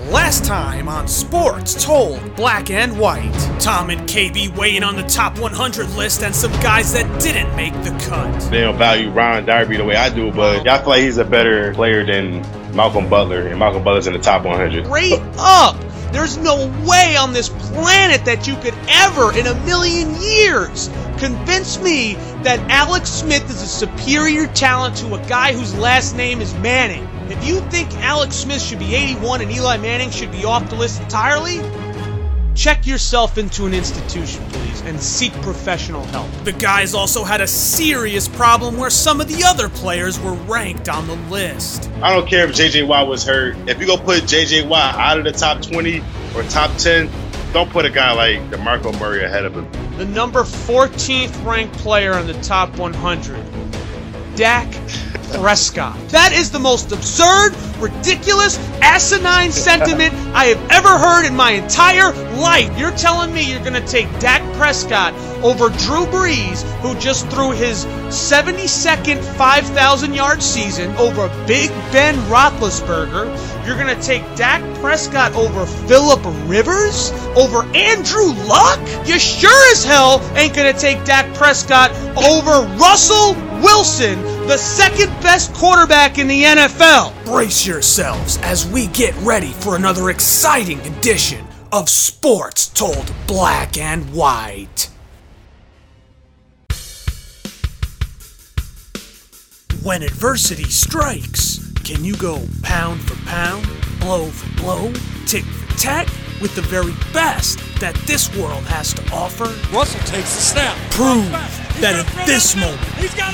Last time on Sports Told Black and White, Tom and KB weighing on the top 100 list and some guys that didn't make the cut. They don't value Ron Darby the way I do, but I feel like he's a better player than Malcolm Butler, and Malcolm Butler's in the top 100. Straight up! There's no way on this planet that you could ever, in a million years, convince me that Alex Smith is a superior talent to a guy whose last name is Manning. If you think Alex Smith should be 81 and Eli Manning should be off the list entirely, check yourself into an institution, please, and seek professional help. The guys also had a serious problem where some of the other players were ranked on the list. I don't care if JJ Watt was hurt. If you go put JJ Watt out of the top 20 or top 10, don't put a guy like DeMarco Murray ahead of him. The number 14th ranked player on the top 100, Dak Prescott. That is the most absurd, ridiculous, asinine sentiment I have ever heard in my entire life. You're telling me you're going to take Dak Prescott over Drew Brees, who just threw his 72nd 5,000 yard season over Big Ben Roethlisberger. You're going to take Dak Prescott over Philip Rivers? Over Andrew Luck? You sure as hell ain't going to take Dak Prescott over Russell Wilson, the second best quarterback in the NFL. Brace yourselves as we get ready for another exciting edition of Sports Told Black and White. When adversity strikes, can you go pound for pound, blow for blow, tick for tack with the very best that this world has to offer? Russell takes the snap. Prove that at this moment,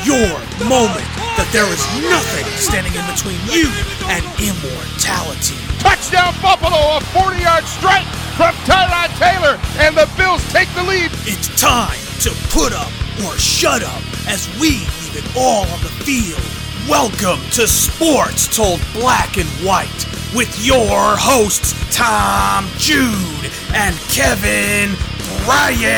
your moment, that there is nothing standing in between you and immortality. Touchdown Buffalo, a 40 yard strike from Tyrod Taylor, and the Bills take the lead. It's time to put up or shut up as we leave it all on the field. Welcome to Sports Told Black and White with your hosts, Tom Jude and Kevin Bryant.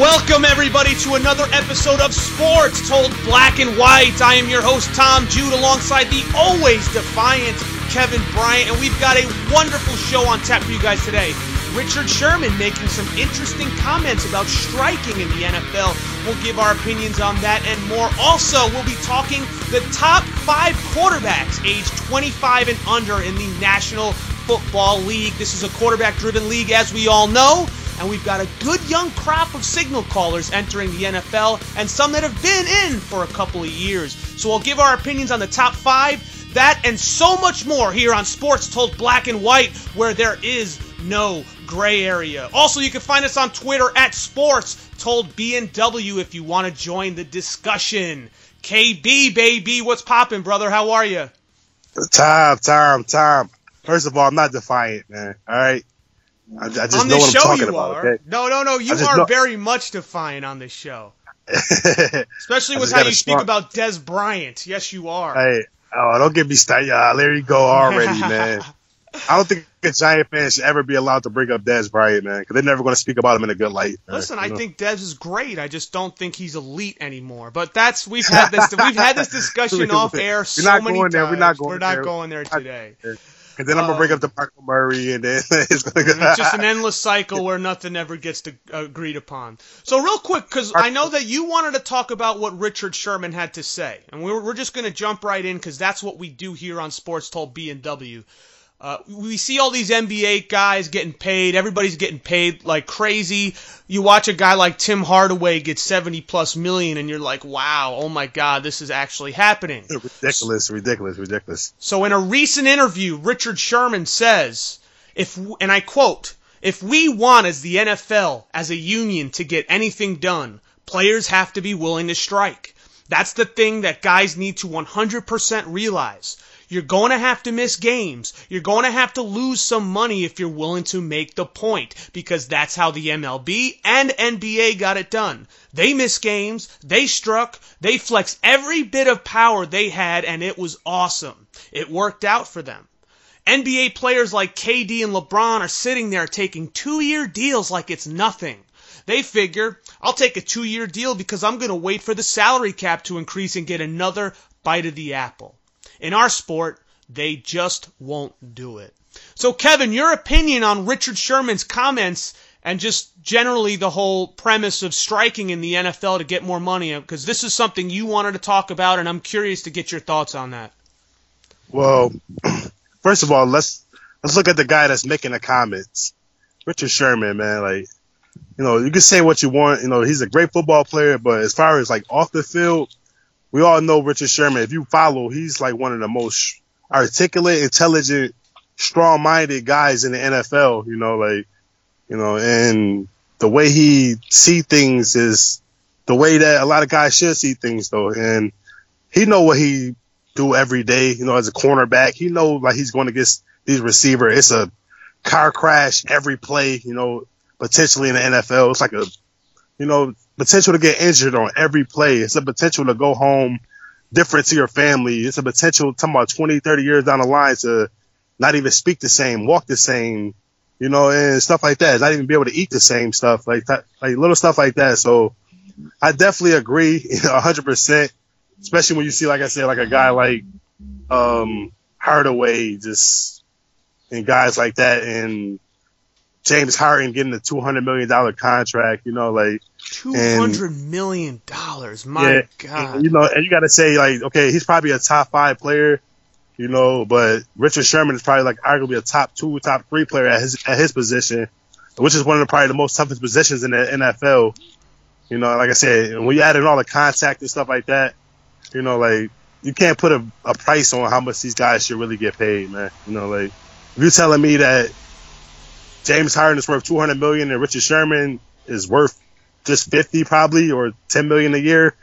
Welcome, everybody, to another episode of Sports Told Black and White. I am your host, Tom Jude, alongside the always defiant Kevin Bryant, and we've got a wonderful show on tap for you guys today. Richard Sherman making some interesting comments about striking in the NFL. We'll give our opinions on that and more. Also, we'll be talking the top five quarterbacks aged 25 and under in the National Football League. This is a quarterback driven league, as we all know. And we've got a good young crop of signal callers entering the NFL and some that have been in for a couple of years. So we'll give our opinions on the top five, that, and so much more here on Sports Told Black and White, where there is no gray area. Also, you can find us on Twitter at Sports Told B&W if you want to join the discussion. KB, baby, what's poppin', brother? How are you? Tom, Tom, Tom. First of all, I'm not defiant, man. All right. I, I just on know what show, I'm talking you about. are. Okay. No, no, no. You are know- very much defiant on this show, especially with how you speak smart- about Dez Bryant. Yes, you are. oh, don't get me started. Uh, there you go already, man. I don't think a Giant fan should ever be allowed to bring up Dez Bryant, man, because they're never going to speak about him in a good light. man. Listen, You I think Dez is great. I just don't think he's elite anymore. But that's we've had this we've had this discussion off air so not many going times. there. We're not going We're not there. going there today. And then I'm gonna bring up the Michael Murray, and then it's gonna go. Mm, it's just an endless cycle where nothing ever gets to, agreed upon. So real quick, because I know that you wanted to talk about what Richard Sherman had to say, and we're we're just going to jump right in because that's what we do here on Sports Told B and W. Uh, we see all these NBA guys getting paid. Everybody's getting paid like crazy. You watch a guy like Tim Hardaway get 70 plus million, and you're like, wow, oh my God, this is actually happening. ridiculous, ridiculous, ridiculous. So in a recent interview, Richard Sherman says, if and I quote, if we want as the NFL as a union to get anything done, players have to be willing to strike. That's the thing that guys need to 100% realize. You're going to have to miss games. You're going to have to lose some money if you're willing to make the point because that's how the MLB and NBA got it done. They missed games, they struck, they flexed every bit of power they had and it was awesome. It worked out for them. NBA players like KD and LeBron are sitting there taking two year deals like it's nothing. They figure, I'll take a two year deal because I'm going to wait for the salary cap to increase and get another bite of the apple. In our sport, They just won't do it. So, Kevin, your opinion on Richard Sherman's comments and just generally the whole premise of striking in the NFL to get more money, because this is something you wanted to talk about, and I'm curious to get your thoughts on that. Well, first of all, let's let's look at the guy that's making the comments. Richard Sherman, man, like you know, you can say what you want. You know, he's a great football player, but as far as like off the field, we all know Richard Sherman. If you follow, he's like one of the most articulate, intelligent, strong-minded guys in the NFL. You know, like you know, and the way he see things is the way that a lot of guys should see things, though. And he know what he do every day. You know, as a cornerback, he know like he's going to get these receiver. It's a car crash every play. You know, potentially in the NFL. It's like a, you know, potential to get injured on every play. It's a potential to go home different to your family. It's a potential, talking about 20, 30 years down the line to not even speak the same, walk the same, you know, and stuff like that. Not even be able to eat the same stuff, like that, like little stuff like that. So I definitely agree, know, 100%, especially when you see, like I said, like a guy like, um, Hardaway just, and guys like that. And James Harden getting two hundred million dollar contract, you know, like two hundred million dollars. My yeah, God, and, you know, and you got to say like, okay, he's probably a top five player, you know, but Richard Sherman is probably like arguably a top two, top three player at his at his position, which is one of the probably the most toughest positions in the NFL. You know, like I said, when you add in all the contact and stuff like that, you know, like you can't put a, a price on how much these guys should really get paid, man. You know, like if you're telling me that James Harden is worth 200 million and Richard Sherman is worth just 50 probably or 10 million a year,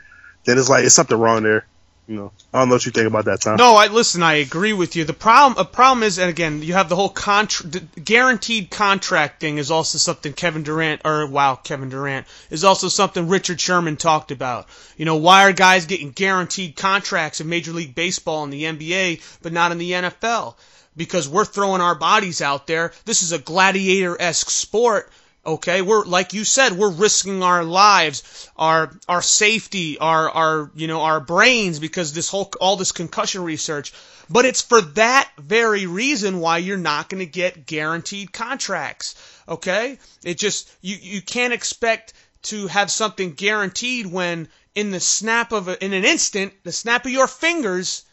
then it's like it's something wrong there. You know, I don't know what you think about that, Tom. No, I listen. I agree with you. The problem, a problem is, and again, you have the whole contra- guaranteed contract thing is also something Kevin Durant, or wow, Kevin Durant is also something Richard Sherman talked about. You know, why are guys getting guaranteed contracts in Major League Baseball and the NBA, but not in the NFL? because we're throwing our bodies out there. This is a gladiator esque sport. Okay, we're like you said, we're risking our lives, our our safety, our our you know our brains because this whole all this concussion research. But it's for that very reason why you're not going to get guaranteed contracts. Okay, it just you you can't expect to have something guaranteed when in the snap of a, in an instant, the snap of your fingers,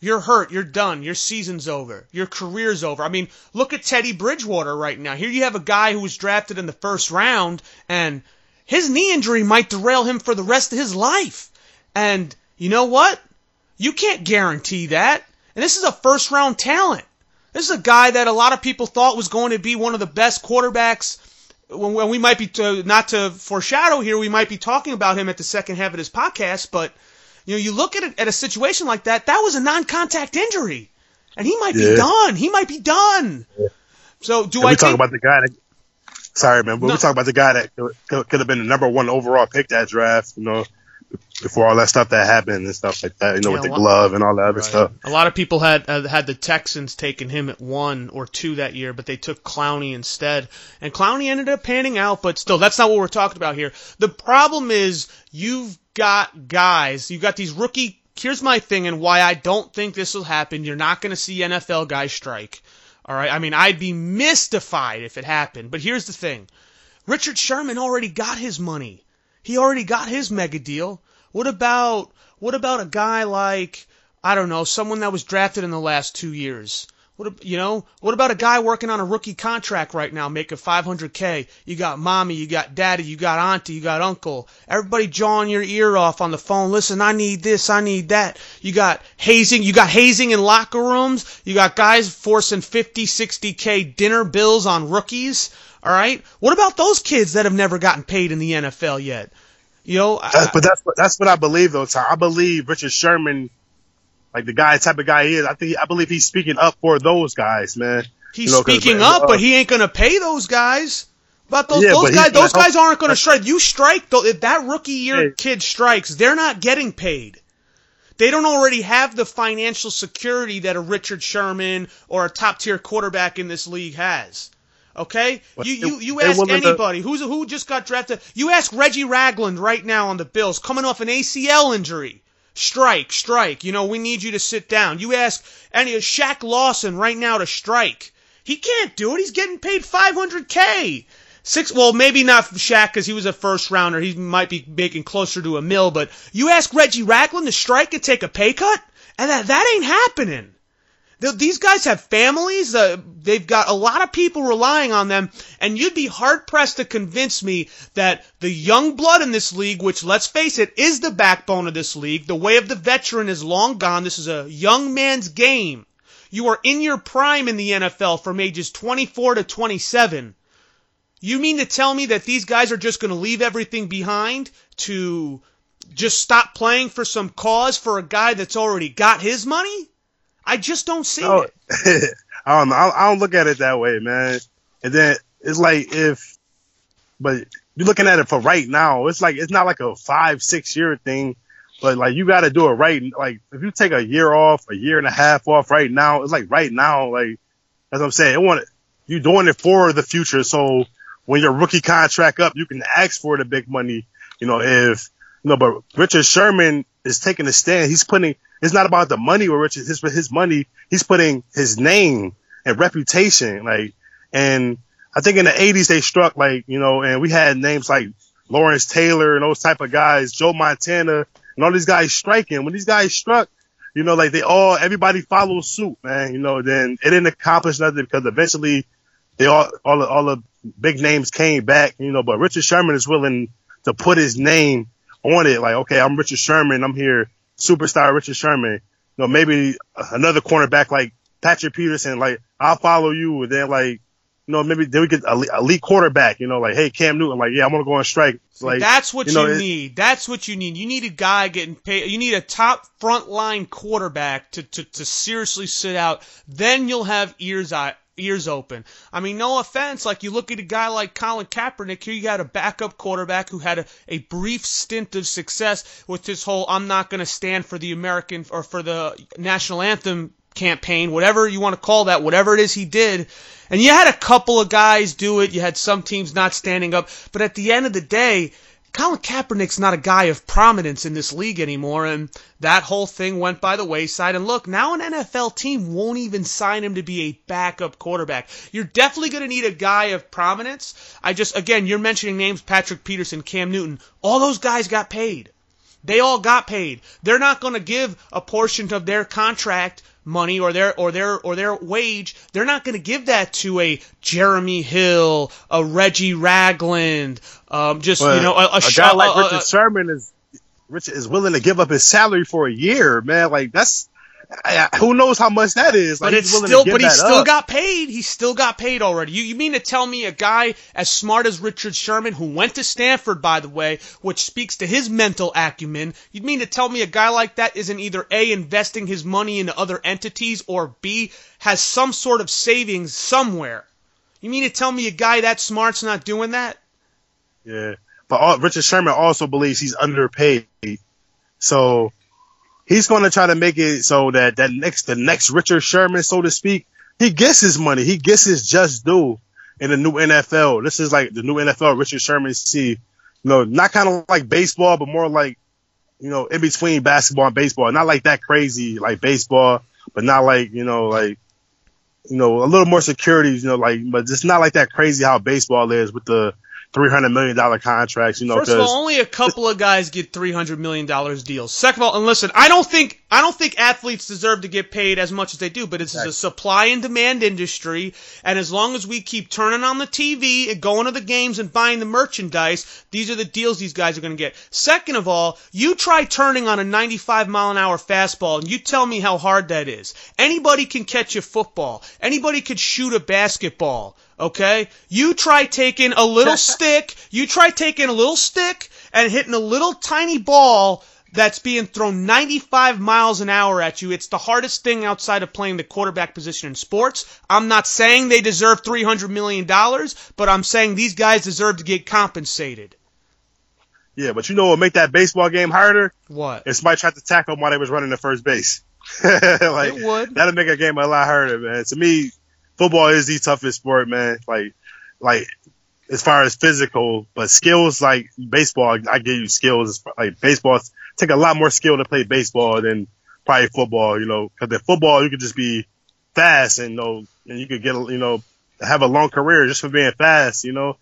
you're hurt. You're done. Your season's over. Your career's over. I mean, look at Teddy Bridgewater right now. Here you have a guy who was drafted in the first round, and his knee injury might derail him for the rest of his life. And you know what? You can't guarantee that. And this is a first round talent. This is a guy that a lot of people thought was going to be one of the best quarterbacks. When we might be, to, not to foreshadow here, we might be talking about him at the second half of this podcast, but you know, you look at it, at a situation like that. That was a non-contact injury, and he might yeah. be done. He might be done. Yeah. So do and I? We talk about the guy that. Sorry, man, but no. we talk about the guy that could, could have been the number one overall pick that draft. You know, before all that stuff that happened and stuff like that, you know, yeah, with the lot, glove and all that other right. stuff. A lot of people had uh, had the Texans taking him at one or two that year, but they took Clowney instead, and Clowney ended up panning out. But still, that's not what we're talking about here. The problem is you've got guys, you've got these rookie. Here's my thing, and why I don't think this will happen. You're not going to see NFL guys strike. All right. I mean, I'd be mystified if it happened. But here's the thing: Richard Sherman already got his money. He already got his mega deal. What about what about a guy like I don't know, someone that was drafted in the last two years? What you know? What about a guy working on a rookie contract right now, making 500k? You got mommy, you got daddy, you got auntie, you got uncle. Everybody jawing your ear off on the phone. Listen, I need this, I need that. You got hazing, you got hazing in locker rooms. You got guys forcing 50, 60k dinner bills on rookies. All right. What about those kids that have never gotten paid in the NFL yet? You know, I, but that's what that's what I believe though. Tom. I believe Richard Sherman like the guy type of guy he is. I think I believe he's speaking up for those guys, man. He's you know, speaking up, uh, but he ain't gonna pay those guys. But those, yeah, those guys, those guys help. aren't gonna strike. You strike though. If that rookie year yeah. kid strikes, they're not getting paid. They don't already have the financial security that a Richard Sherman or a top tier quarterback in this league has. Okay, you you you ask anybody who's who just got drafted. You ask Reggie Ragland right now on the Bills, coming off an ACL injury strike, strike. You know, we need you to sit down. You ask any Shaq Lawson right now to strike. He can't do it. He's getting paid 500k. Six, well, maybe not Shaq because he was a first rounder. He might be making closer to a mill. But you ask Reggie Ragland to strike and take a pay cut, and that that ain't happening. These guys have families. Uh, they've got a lot of people relying on them, and you'd be hard pressed to convince me that the young blood in this league, which let's face it, is the backbone of this league, the way of the veteran is long gone. This is a young man's game. You are in your prime in the NFL from ages 24 to 27. You mean to tell me that these guys are just going to leave everything behind to just stop playing for some cause for a guy that's already got his money? I just don't see No, it. I don't know. I, I don't look at it that way, man. And then it's like if, but you're looking at it for right now. It's like it's not like a five, six year thing, but like you got to do it right. Like if you take a year off, a year and a half off right now, it's like right now. Like that's what I'm saying. It want you doing it for the future. So when your rookie contract up, you can ask for the big money. You know if you know, but Richard Sherman is taking a stand. He's putting. It's not about the money or Richard his his money. He's putting his name and reputation. Like and I think in the '80s they struck like you know, and we had names like Lawrence Taylor and those type of guys, Joe Montana, and all these guys striking. When these guys struck, you know, like they all everybody followed suit, man. You know, then it didn't accomplish nothing because eventually they all all all the big names came back. You know, but Richard Sherman is willing to put his name on it. Like, okay, I'm Richard Sherman. I'm here, superstar Richard Sherman. You know, maybe another cornerback like Patrick Peterson. Like, I'll follow you, and then like you know, maybe then we get a elite quarterback, you know, like, hey, Cam Newton, like, yeah, I'm going to go on strike. Like, That's what you, you know, it- need. That's what you need. You need a guy getting paid. You need a top front line quarterback to, to, to seriously sit out. Then you'll have ears eye, ears open. I mean, no offense. Like you look at a guy like Colin Kaepernick. Here you got a backup quarterback who had a, a brief stint of success with this whole "I'm not going to stand for the American or for the national anthem" campaign, whatever you want to call that, whatever it is he did. And you had a couple of guys do it. You had some teams not standing up. But at the end of the day, Colin Kaepernick's not a guy of prominence in this league anymore, and that whole thing went by the wayside. And look, now an NFL team won't even sign him to be a backup quarterback. You're definitely going to need a guy of prominence. I just, again, you're mentioning names Patrick Peterson, Cam Newton. All those guys got paid. They all got paid. They're not going to give a portion of their contract money or their or their or their wage. They're not going to give that to a Jeremy Hill, a Reggie Ragland, um, just but you know, a, a, a guy like Richard a- Sherman is, Richard is willing to give up his salary for a year, man. Like, that's, I- who knows how much that is? Like, But it's still, but he still up. got paid. He still got paid already. You, you mean to tell me a guy as smart as Richard Sherman, who went to Stanford, by the way, which speaks to his mental acumen, you'd mean to tell me a guy like that isn't either A, investing his money into other entities, or B, has some sort of savings somewhere? You mean to tell me a guy that smart's not doing that? Yeah. But all, Richard Sherman also believes he's underpaid. So he's going to try to make it so that that next, the next Richard Sherman, so to speak, he gets his money. He gets his just due in the new NFL. This is like the new NFL Richard Sherman see, you know, not kind of like baseball, but more like, you know, in between basketball and baseball. Not like that crazy like baseball, but not like, you know, like, you know, a little more security, you know, like, but it's not like that crazy how baseball is with the three hundred million dollar contracts, you know. First of all, only a couple of guys get three hundred million dollars deals. Second of all, and listen, I don't think I don't think athletes deserve to get paid as much as they do, but it's a supply and demand industry, and as long as we keep turning on the TV and going to the games and buying the merchandise, these are the deals these guys are going to get. Second of all, you try turning on a ninety-five mile an hour fastball, and you tell me how hard that is. Anybody can catch a football. Anybody could shoot a basketball. Okay? You try taking a little stick, you try taking a little stick and hitting a little tiny ball that's being thrown 95 miles an hour at you. It's the hardest thing outside of playing the quarterback position in sports. I'm not saying they deserve $300 million, but I'm saying these guys deserve to get compensated. yeah, but you know what make that baseball game harder? What? If somebody tried to tackle him while they was running to first base. like It would. that'll make a game a lot harder, man. To me, football is the toughest sport, man. Like, like as far as physical, but skills like baseball, I give you skills. Like baseball, take a lot more skill to play baseball than probably football. You know, because in football you could just be fast and you know, and you could get you know have a long career just for being fast. You know,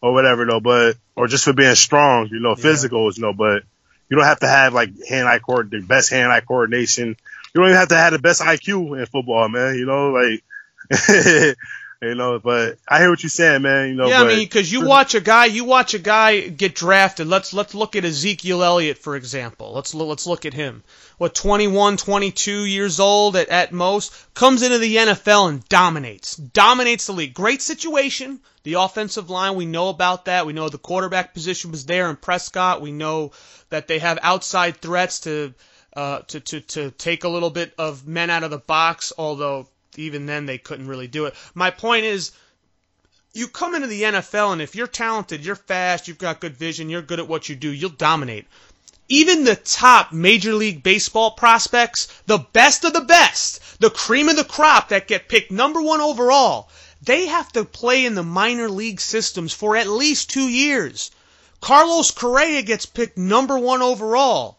or whatever though, but or just for being strong. You know, physicals. You know, but you don't have to have like hand-eye coord the best hand-eye coordination. You don't even have to have the best IQ in football, man. You know, like you know. But I hear what you're saying, man. You know, Yeah, I mean, because you watch a guy, you watch a guy get drafted. Let's let's look at Ezekiel Elliott for example. Let's let's look at him. What 21, 22 years old at, at most comes into the NFL and dominates, dominates the league. Great situation. The offensive line, we know about that. We know the quarterback position was there in Prescott. We know that they have outside threats to uh, to, to, to take a little bit of men out of the box, although even then they couldn't really do it. My point is, you come into the NFL, and if you're talented, you're fast, you've got good vision, you're good at what you do, you'll dominate. Even the top Major League Baseball prospects, the best of the best, the cream of the crop that get picked number one overall, they have to play in the minor league systems for at least two years. Carlos Correa gets picked number one overall.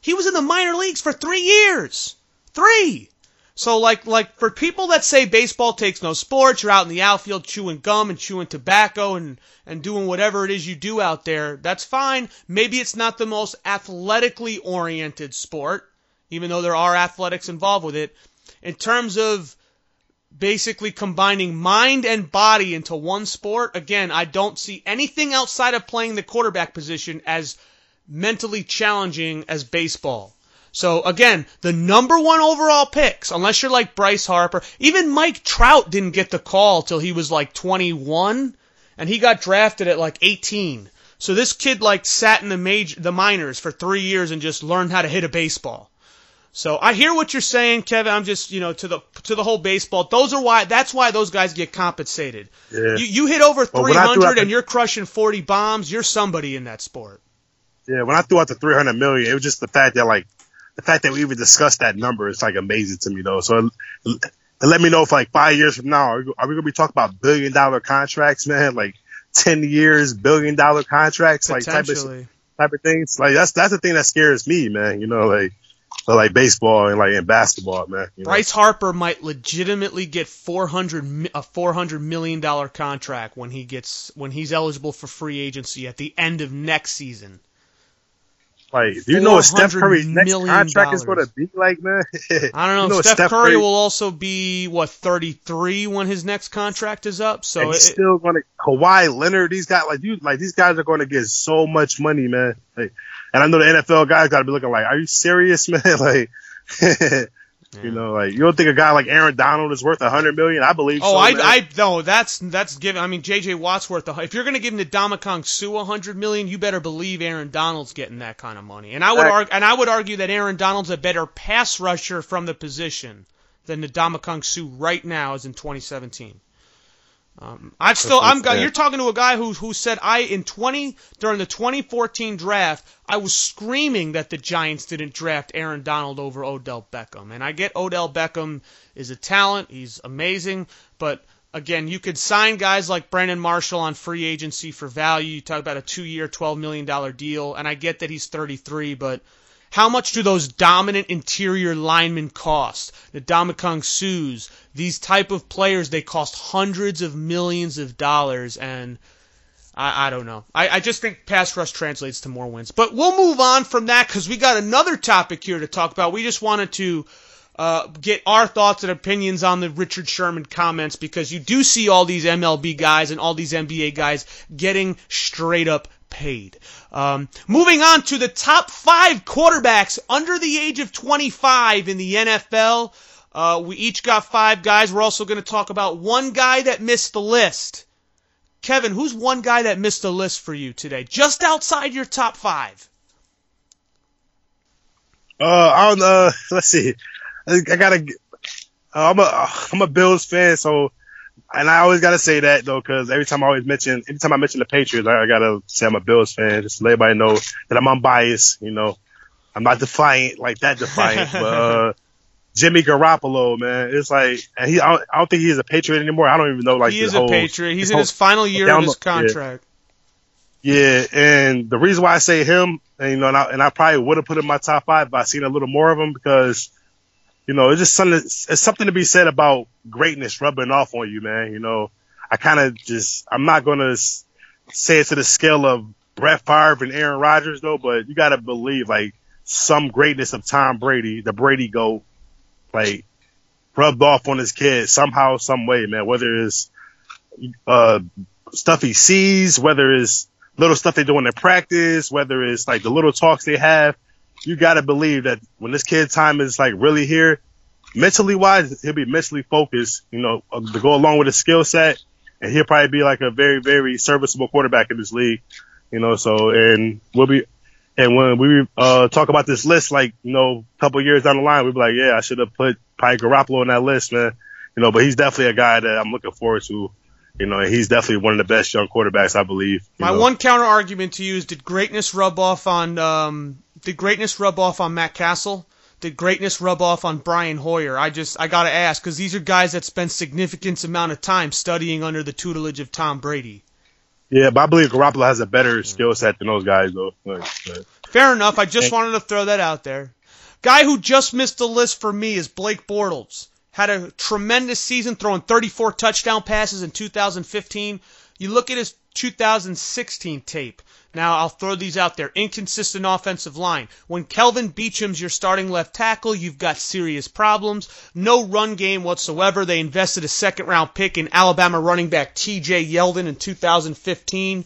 He was in the minor leagues for three years. Three. So like like for people that say baseball takes no sports, you're out in the outfield chewing gum and chewing tobacco and and doing whatever it is you do out there. That's fine. Maybe it's not the most athletically oriented sport, even though there are athletics involved with it. In terms of basically combining mind and body into one sport, again, I don't see anything outside of playing the quarterback position as mentally challenging as baseball. So again, the number one overall picks, unless you're like Bryce Harper, even Mike Trout didn't get the call till he was like 21, and he got drafted at like 18. So this kid like sat in the major, the minors for three years and just learned how to hit a baseball. So I hear what you're saying, Kevin. I'm just, you know, to the to the whole baseball. Those are why. That's why those guys get compensated. Yeah. You, you hit over Well, when I threw 300 the- and you're crushing 40 bombs. You're somebody in that sport. Yeah, when I threw out the 300 million, it was just the fact that like the fact that we even discussed that number is like amazing to me though. So let me know if like five years from now, are we, are we gonna be talking about billion dollar contracts, man? Like 10 years, billion dollar contracts, like type of type of things. Like that's that's the thing that scares me, man. You know, like like baseball and like in basketball, man. You know? Bryce Harper might legitimately get 400 mi- a 400 million dollar contract when he gets when he's eligible for free agency at the end of next season. Like, do you know what Steph $400 Curry's next contract is going to be like, man? I don't know. You know Steph, Steph Curry, Curry- will also be what 33 when his next contract is up. So and he's it- still going to Kawhi Leonard. These guys, like you, like these guys are going to get so much money, man. Like, and I know the NFL guys got to be looking like, are you serious, man? like, you know, like you don't think a guy like Aaron Donald is worth a hundred million? I believe. Oh, so, I, man. I, no, that's that's given. I mean, J.J. Watt's worth. A, if you're going to give him to Ndamukong Suh a hundred million, you better believe Aaron Donald's getting that kind of money. And I would argue, and I would argue that Aaron Donald's a better pass rusher from the position than the Ndamukong Suh right now is in 2017. Um, I've still, I'm go- You're talking to a guy who who said I in 20 during the 2014 draft, I was screaming that the Giants didn't draft Aaron Donald over Odell Beckham, and I get Odell Beckham is a talent, he's amazing, but again, you could sign guys like Brandon Marshall on free agency for value. You talk about a two-year, 12 million dollar deal, and I get that he's 33, but how much do those dominant interior linemen cost? The Ndamukong Suhs, these type of players, they cost hundreds of millions of dollars, and I, I don't know. I, I just think pass rush translates to more wins. But we'll move on from that because we got another topic here to talk about. We just wanted to uh, get our thoughts and opinions on the Richard Sherman comments because you do see all these MLB guys and all these NBA guys getting straight up paid. Um, moving on to the top five quarterbacks under the age of 25 in the NFL. Uh, we each got five guys. We're also going to talk about one guy that missed the list. Kevin, who's one guy that missed the list for you today? Just outside your top five. Uh, I don't uh, let's see. I, gotta. Uh, I'm a I'm a Bills fan, so and I always gotta say that though, because every time I always mention, every time I mention the Patriots, I, I gotta say I'm a Bills fan, just to let everybody know that I'm unbiased. You know, I'm not defiant like that defiant, but uh, Jimmy Garoppolo, man, it's like, and he I don't, I don't think he's a Patriot anymore. I don't even know like he is a whole- Patriot. He's in whole- his final year of his the- yeah. contract. Yeah, and the reason why I say him, and you know, and I, and I probably would have put him in my top five if I seen a little more of him because, you know, it's just something. It's something to be said about greatness rubbing off on you, man. You know, I kind of just I'm not gonna say it to the scale of Brett Favre and Aaron Rodgers though, but you got to believe like some greatness of Tom Brady, the Brady goat, like rubbed off on his kid somehow, some way, man. Whether it's uh, stuff he sees, whether it's little stuff they do in their practice, whether it's like the little talks they have, you got to believe that when this kid time is like really here, mentally wise, he'll be mentally focused, you know, uh, to go along with his skill set, and he'll probably be like a very, very serviceable quarterback in this league, you know. So, and we'll be and when we uh, talk about this list, like you know, a couple years down the line, we'll be like, yeah, I should have put Pike Garoppolo on that list, man. You know, but he's definitely a guy that I'm looking forward to. You know, he's definitely one of the best young quarterbacks, I believe. My know. one counter argument to you is: Did greatness rub off on um, Did greatness rub off on Matt Cassel? Did greatness rub off on Brian Hoyer? I just I gotta ask because these are guys that spent significant amount of time studying under the tutelage of Tom Brady. Yeah, but I believe Garoppolo has a better skill set than those guys, though. Like, Fair enough. I just wanted to throw that out there. Guy who just missed the list for me is Blake Bortles. Had a tremendous season, throwing 34 touchdown passes in 2015. You look at his 2016 tape. Now, I'll throw these out there. Inconsistent offensive line. When Kelvin Beachum's your starting left tackle, you've got serious problems. No run game whatsoever. They invested a second round pick in Alabama running back TJ Yeldon in 2015.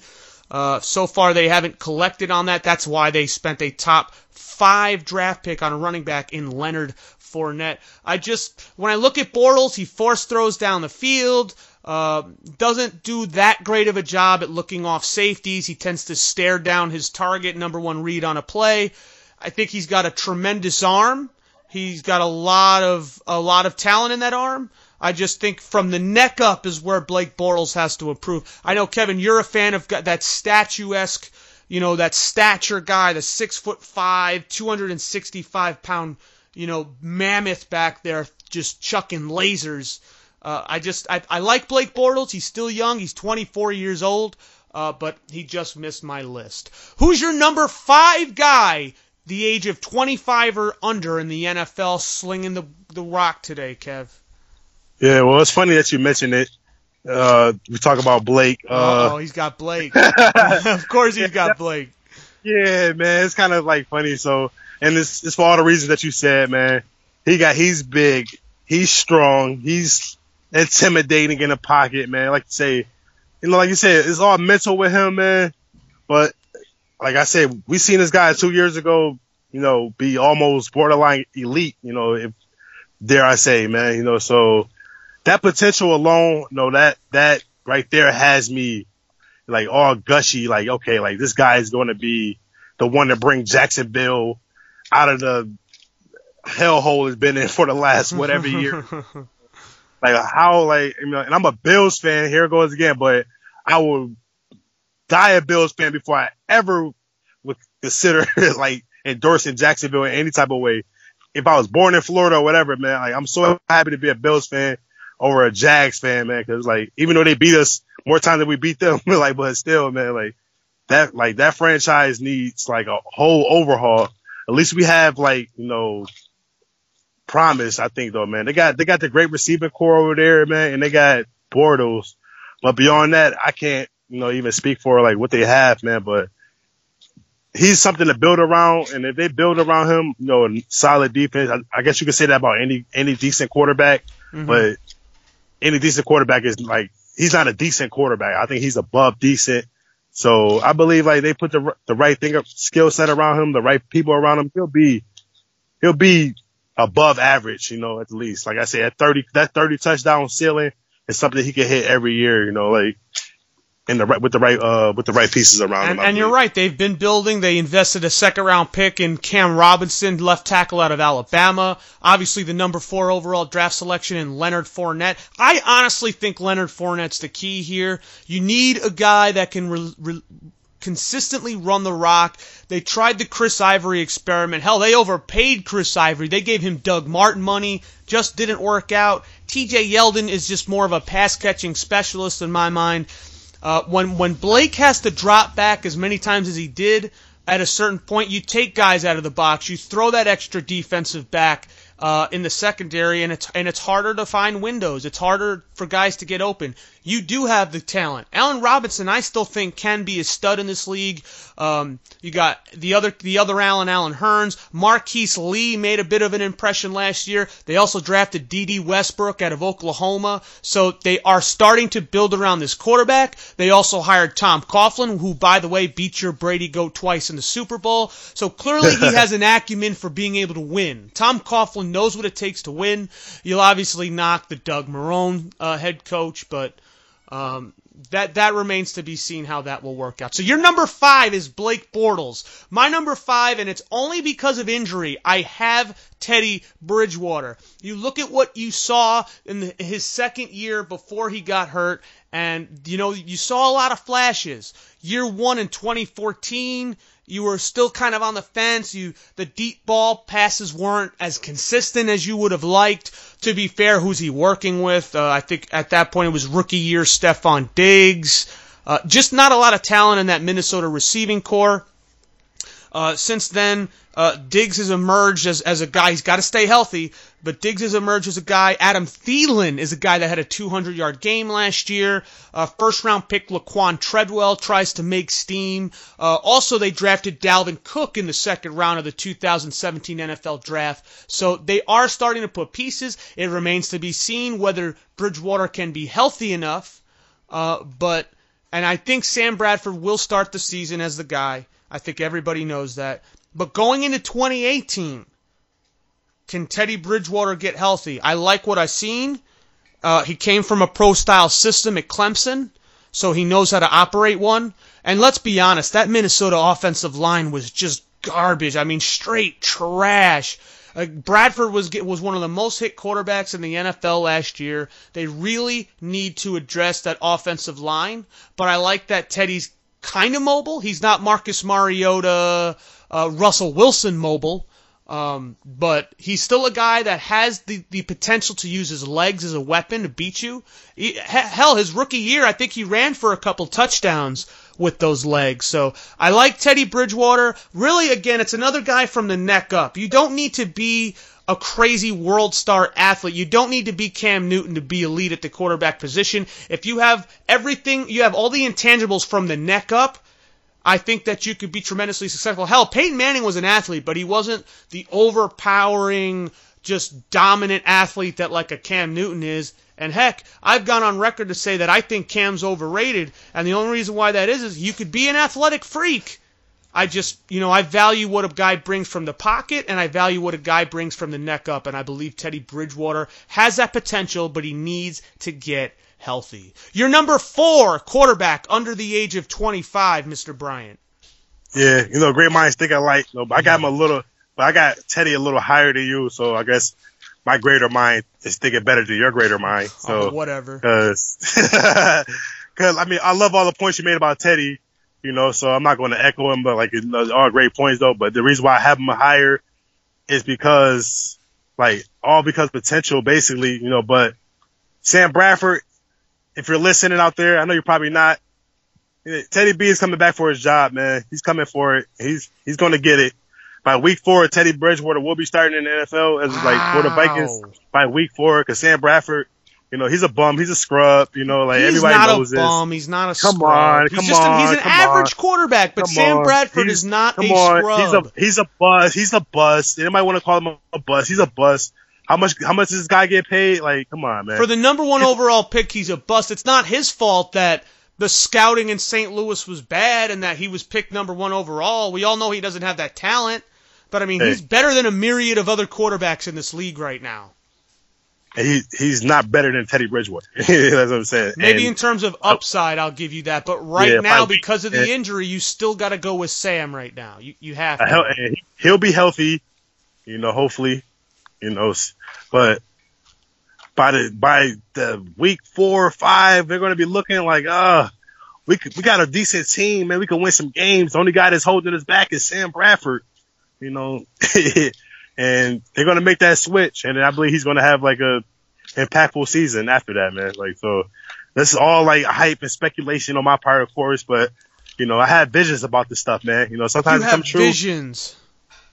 Uh, so far, they haven't collected on that. That's why they spent a top five draft pick on a running back in Leonard Fournette. I just, when I look at Bortles, he force throws down the field. Uh, doesn't do that great of a job at looking off safeties. He tends to stare down his target, number one read on a play. I think he's got a tremendous arm. He's got a lot of a lot of talent in that arm. I just think from the neck up is where Blake Bortles has to improve. I know Kevin, you're a fan of that statuesque, you know, that stature guy, the six foot five, 265 pound, you know, mammoth back there, just chucking lasers. Uh, I just I, I like Blake Bortles. He's still young. He's 24 years old, uh, but he just missed my list. Who's your number five guy, the age of 25 or under in the NFL, slinging the the rock today, Kev? Yeah, well, it's funny that you mentioned it. Uh, we talk about Blake. Uh, oh, he's got Blake. of course, he's got Blake. Yeah, man, it's kind of like funny. So, and it's it's for all the reasons that you said, man. He got he's big, he's strong, he's intimidating in the pocket, man. Like you say, you know, like you said, it's all mental with him, man. But like I said, we seen this guy two years ago, you know, be almost borderline elite, you know, if dare I say, man, you know, so that potential alone, you know, that that right there has me like all gushy, like, okay, like this guy is gonna be the one to bring Jacksonville out of the hellhole it's been in for the last whatever year. Like how like you know, and I'm a Bills fan. Here it goes again, but I will die a Bills fan before I ever would consider like endorsing Jacksonville in any type of way. If I was born in Florida or whatever, man, like I'm so happy to be a Bills fan over a Jags fan, man, because like even though they beat us more times than we beat them, like but still, man, like that like that franchise needs like a whole overhaul. At least we have like you know promise, I think though, man. They got they got the great receiving corps over there, man, and they got Bortles. But beyond that, I can't, you know, even speak for like what they have, man. But he's something to build around, and if they build around him, you know, solid defense, I, I guess you could say that about any any decent quarterback. Mm-hmm. But any decent quarterback is like he's not a decent quarterback. I think he's above decent. So I believe like they put the the right thing skill set around him, the right people around him. He'll be he'll be above average, you know, at least. Like I said, at 30, that 30 touchdown ceiling is something he can hit every year, you know, like in the right with the right uh with the right pieces around and, him. And you're right, they've been building. They invested a second round pick in Cam Robinson, left tackle out of Alabama. Obviously, the number four overall draft selection in Leonard Fournette. I honestly think Leonard Fournette's the key here. You need a guy that can re- re- consistently run the rock. They tried the Chris Ivory experiment. Hell, they overpaid Chris Ivory. They gave him Doug Martin money. Just didn't work out. TJ Yeldon is just more of a pass catching specialist in my mind. Uh, when when Blake has to drop back as many times as he did, at a certain point, you take guys out of the box, you throw that extra defensive back uh, in the secondary, and it's and it's harder to find windows. It's harder for guys to get open. You do have the talent. Allen Robinson, I still think can be a stud in this league. Um, you got the other the other Allen, Allen Hurns. Marquise Lee made a bit of an impression last year. They also drafted Dede Westbrook out of Oklahoma, so they are starting to build around this quarterback. They also hired Tom Coughlin, who, by the way, beat your Brady goat twice in the Super Bowl. So clearly he has an acumen for being able to win. Tom Coughlin knows what it takes to win. You'll obviously knock the Doug Marrone uh, head coach, but um, that that remains to be seen how that will work out. So your number five is Blake Bortles. My number five, and it's only because of injury. I have Teddy Bridgewater. You look at what you saw in the, his second year before he got hurt, and you know you saw a lot of flashes. Year one in 2014 you were still kind of on the fence. You the deep ball passes weren't as consistent as you would have liked. To be fair, who's he working with? Uh, I think at that point it was rookie year Stefon Diggs. Uh, just not a lot of talent in that Minnesota receiving corps. Uh, since then, uh, Diggs has emerged as, as a guy. He's got to stay healthy, but Diggs has emerged as a guy. Adam Thielen is a guy that had a 200 yard game last year. Uh, first round pick Laquan Treadwell tries to make steam. Uh, also, they drafted Dalvin Cook in the second round of the 2017 NFL draft. So they are starting to put pieces. It remains to be seen whether Bridgewater can be healthy enough. Uh, but, and I think Sam Bradford will start the season as the guy. I think everybody knows that. But going into 2018, can Teddy Bridgewater get healthy? I like what I've seen. Uh, he came from a pro style system at Clemson, so he knows how to operate one. And let's be honest, that Minnesota offensive line was just garbage. I mean, straight trash. Uh, Bradford was was one of the most hit quarterbacks in the NFL last year. They really need to address that offensive line. But I like that Teddy's kind of mobile. He's not Marcus Mariota, uh, Russell Wilson mobile. Um, but he's still a guy that has the, the potential to use his legs as a weapon to beat you. He, hell, his rookie year, I think he ran for a couple touchdowns with those legs. So I like Teddy Bridgewater. Really, again, it's another guy from the neck up. You don't need to be a crazy world star athlete. You don't need to be Cam Newton to be elite at the quarterback position. If you have everything, you have all the intangibles from the neck up, I think that you could be tremendously successful. Hell, Peyton Manning was an athlete, but he wasn't the overpowering, just dominant athlete that like a Cam Newton is. And heck, I've gone on record to say that I think Cam's overrated, and the only reason why that is is you could be an athletic freak I just, you know, I value what a guy brings from the pocket and I value what a guy brings from the neck up. And I believe Teddy Bridgewater has that potential, but he needs to get healthy. Your number four quarterback under the age of 25, Mr. Bryant. Yeah, you know, great minds think alike. You know, I got him a little, but I got Teddy a little higher than you. So I guess my greater mind is thinking better than your greater mind. So oh, whatever. Cause, cause I mean, I love all the points you made about Teddy you know, so I'm not going to echo him, but like, you know, all great points though. But the reason why I have him higher is because, like, all because potential, basically, you know. But Sam Bradford, if you're listening out there, I know you're probably not. Teddy B is coming back for his job, man. He's coming for it. He's he's going to get it. By week four, Teddy Bridgewater will be starting in the NFL as wow. like for the Vikings by week four because Sam Bradford you know, he's a bum. He's a scrub. You know, like he's everybody knows this. He's not a bum. He's not a come scrub. on, he's come just on. A, he's an average on. quarterback, but come Sam. Bradford he's, is not come a on. scrub. He's a he's a bust. He's a bust. Anybody want to call him a bust? He's a bust. How much how much does this guy get paid? Like, come on, man. For the number one overall pick, he's a bust. It's not his fault that the scouting in St. Louis was bad and that he was picked number one overall. We all know he doesn't have that talent, but I mean, Hey. he's better than a myriad of other quarterbacks in this league right now. And he he's not better than Teddy Bridgewater. That's what I'm saying. Maybe And in terms of upside, I'll give you that. But right Yeah, now, because of the And- injury, you still got to go with Sam right now. You you have to. hel- and he- he'll be healthy, you know, hopefully, you know, but by the by the week four or five, they're going to be looking like, uh, we could, we got a decent team, man. We can win some games. The only guy that's holding us back is Sam Bradford, you know, and they're going to make that switch, and I believe he's going to have like a impactful season after that, man. Like so, this is all like hype and speculation on my part, of course, but you know, I had visions about this stuff, man. You know, sometimes you it have true. visions.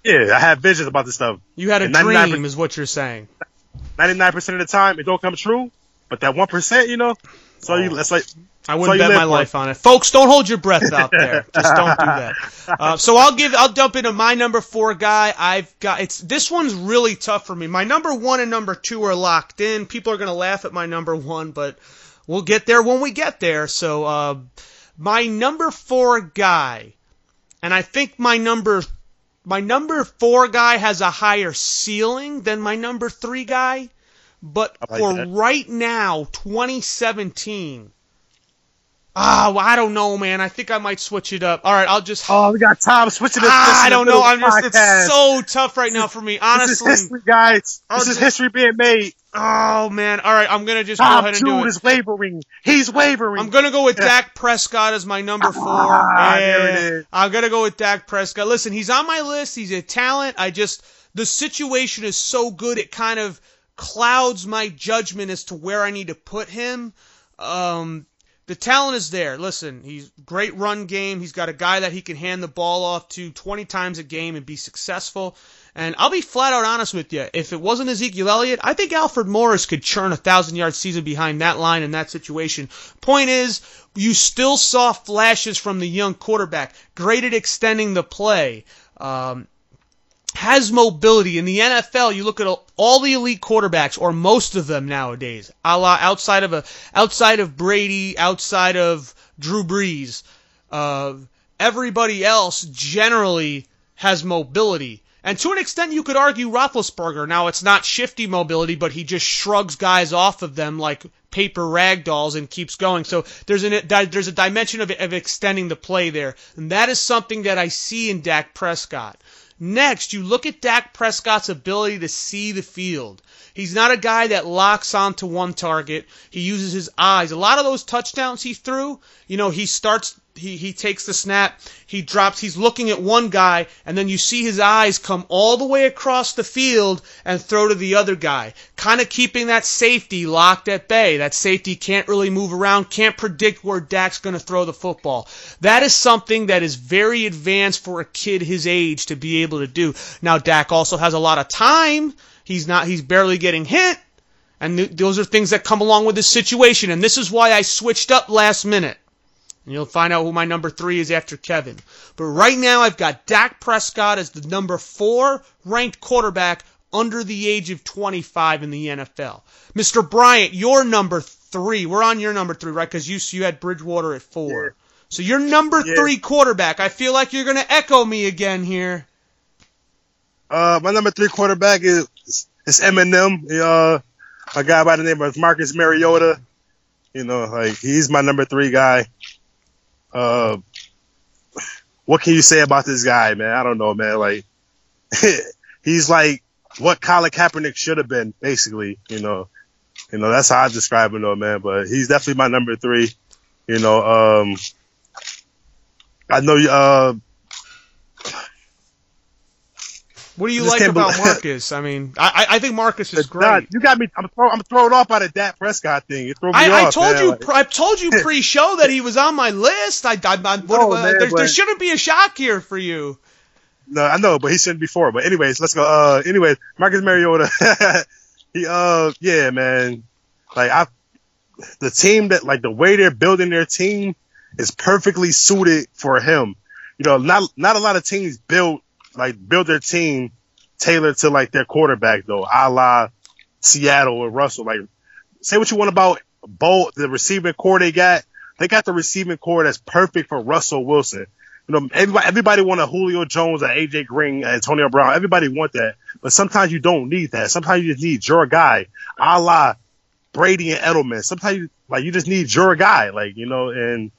Yeah, I have visions about this stuff. You had a dream, is what you're saying. Ninety nine percent of the time, it don't come true, but that one percent, you know, so you that's like I wouldn't bet my for life on it, folks. Don't hold your breath out there. Just don't do that. Uh, so I'll give. I'll dump into my number four guy. I've got. It's this one's really tough for me. My number one and number two are locked in. People are gonna laugh at my number one, but we'll get there when we get there. So uh, my number four guy, and I think my number my number four guy has a higher ceiling than my number three guy. But like for that. right now, 2017. Ah, well, I don't know, man. I think I might switch it up. All right, I'll just. Oh, we got Tom switching this. ah, I don't know. I'm of just. It's so tough right now for me. This Honestly. is history, guys. I'll This is history being made. Oh man. All right, I'm gonna just go ahead and do Jude it. is wavering. He's wavering. I'm gonna go with Dak Prescott as my number four. Ah, there it Yeah, is. I'm gonna go with Dak Prescott. Listen, he's on my list. He's a talent. I just the situation is so good it kind of clouds my judgment as to where I need to put him. Um, the talent is there. Listen, he's great run game. He's got a guy that he can hand the ball off to 20 times a game and be successful. And I'll be flat out honest with you. If it wasn't Ezekiel Elliott, I think Alfred Morris could churn a thousand yard season behind that line in that situation. Point is, you still saw flashes from the young quarterback. Great at extending the play. Um, has mobility in the NFL. You look at all the elite quarterbacks, or most of them nowadays, a la outside of a outside of Brady, outside of Drew Brees, uh, everybody else generally has mobility. And to an extent, you could argue Roethlisberger. Now, it's not shifty mobility, but he just shrugs guys off of them like paper rag dolls and keeps going. So there's an there's a dimension of, of extending the play there, and that is something that I see in Dak Prescott. Next, you look at Dak Prescott's ability to see the field. He's not a guy that locks onto one target. He uses his eyes. A lot of those touchdowns he threw, you know, he starts, he, he takes the snap, he drops, he's looking at one guy, and then you see his eyes come all the way across the field and throw to the other guy. Kind of keeping that safety locked at bay. That safety can't really move around, can't predict where Dak's going to throw the football. That is something that is very advanced for a kid his age to be able to do. Now, Dak also has a lot of time. He's not, he's barely getting hit. And th- those are things that come along with this situation. And this is why I switched up last minute. And you'll find out who my number three is after Kevin. But right now, I've got Dak Prescott as the number four ranked quarterback under the age of 25 in the NFL. Mr. Bryant, your number three. We're on your number three, right? Because you, you had Bridgewater at four. So your number Yeah. three quarterback. I feel like you're going to echo me again here. Uh, my number three quarterback is is Eminem. Uh, a guy by the name of Marcus Mariota. You know, like he's my number three guy. Uh, what can you say about this guy, man? I don't know, man. Like he's like what Colin Kaepernick should have been, basically. You know, you know that's how I describe him, though, man. But he's definitely my number three. You know, um, I know. You uh, What do you like about Marcus? I mean, I, I think Marcus is great. you got me. I'm, throw, I'm thrown off by the Dak Prescott thing. It threw me I, I told man. you, Like, I told you pre-show that he was on my list. I, I, I No, what- man, there, there shouldn't be a shock here for you. no, I know, but he shouldn't be four. But anyways, let's go. Uh, anyways, Marcus Mariota. he, uh, yeah, man. Like I, the team that like the way they're building their team is perfectly suited for him. You know, not not a lot of teams build like build their team tailored to like their quarterback though, a la Seattle or Russell. Like, say what you want about Bolt, the receiving corps they got. They got the receiving corps that's perfect for Russell Wilson. You know, everybody, everybody want a Julio Jones, a AJ Green, a Antonio Brown. Everybody want that, but sometimes you don't need that. Sometimes you just need your guy, a la Brady and Edelman. Sometimes you, like you just need your guy, like you know, and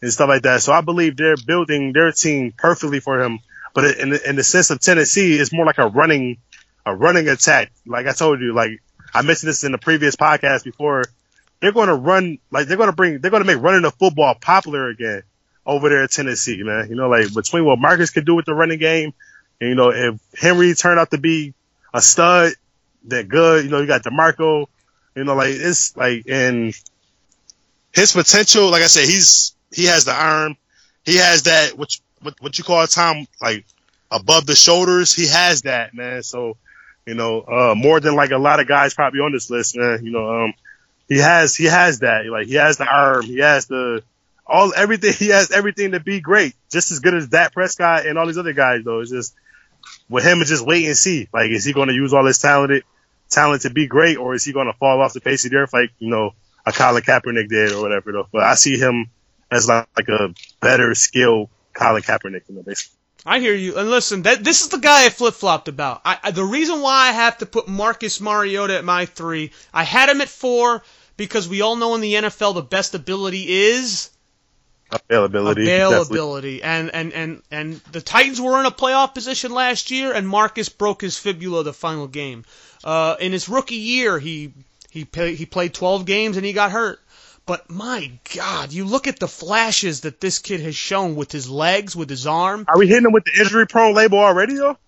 and stuff like that. So I believe they're building their team perfectly for him. But in the, in the sense of Tennessee, it's more like a running a running attack. Like I told you, like I mentioned this in the previous podcast before. They're going to run like they're going to bring they're going to make running the football popular again over there in Tennessee, man. You know, like between what Marcus could do with the running game, and you know if Henry turned out to be a stud, that good. You know, you got Demarco. You know, like it's like and his potential, like I said, he's he has the arm, he has that what what what you call time like above the shoulders. He has that man. So you know, uh, more than like a lot of guys probably on this list, man. You know, um, he has he has that like he has the arm, he has the all everything. He has everything to be great, just as good as that Prescott and all these other guys. Though it's just with him, it's just wait and see. Like, is he going to use all his talented talent to be great, or is he going to fall off the face of the earth like you know a Colin Kaepernick did or whatever? Though, but I see him as like, like a better skilled Colin Kaepernick, you know, basically. I hear you. And listen, that this is the guy I flip flopped about. I, I, the reason why I have to put Marcus Mariota at my three, I had him at four because we all know in the NFL the best ability is availability. Availability. And, and, and, and the Titans were in a playoff position last year, and Marcus broke his fibula the final game. Uh, in his rookie year, he he he played 12 games and he got hurt. But my God, you look at the flashes that this kid has shown with his legs, with his arm. Are we hitting him with the injury prone label already though?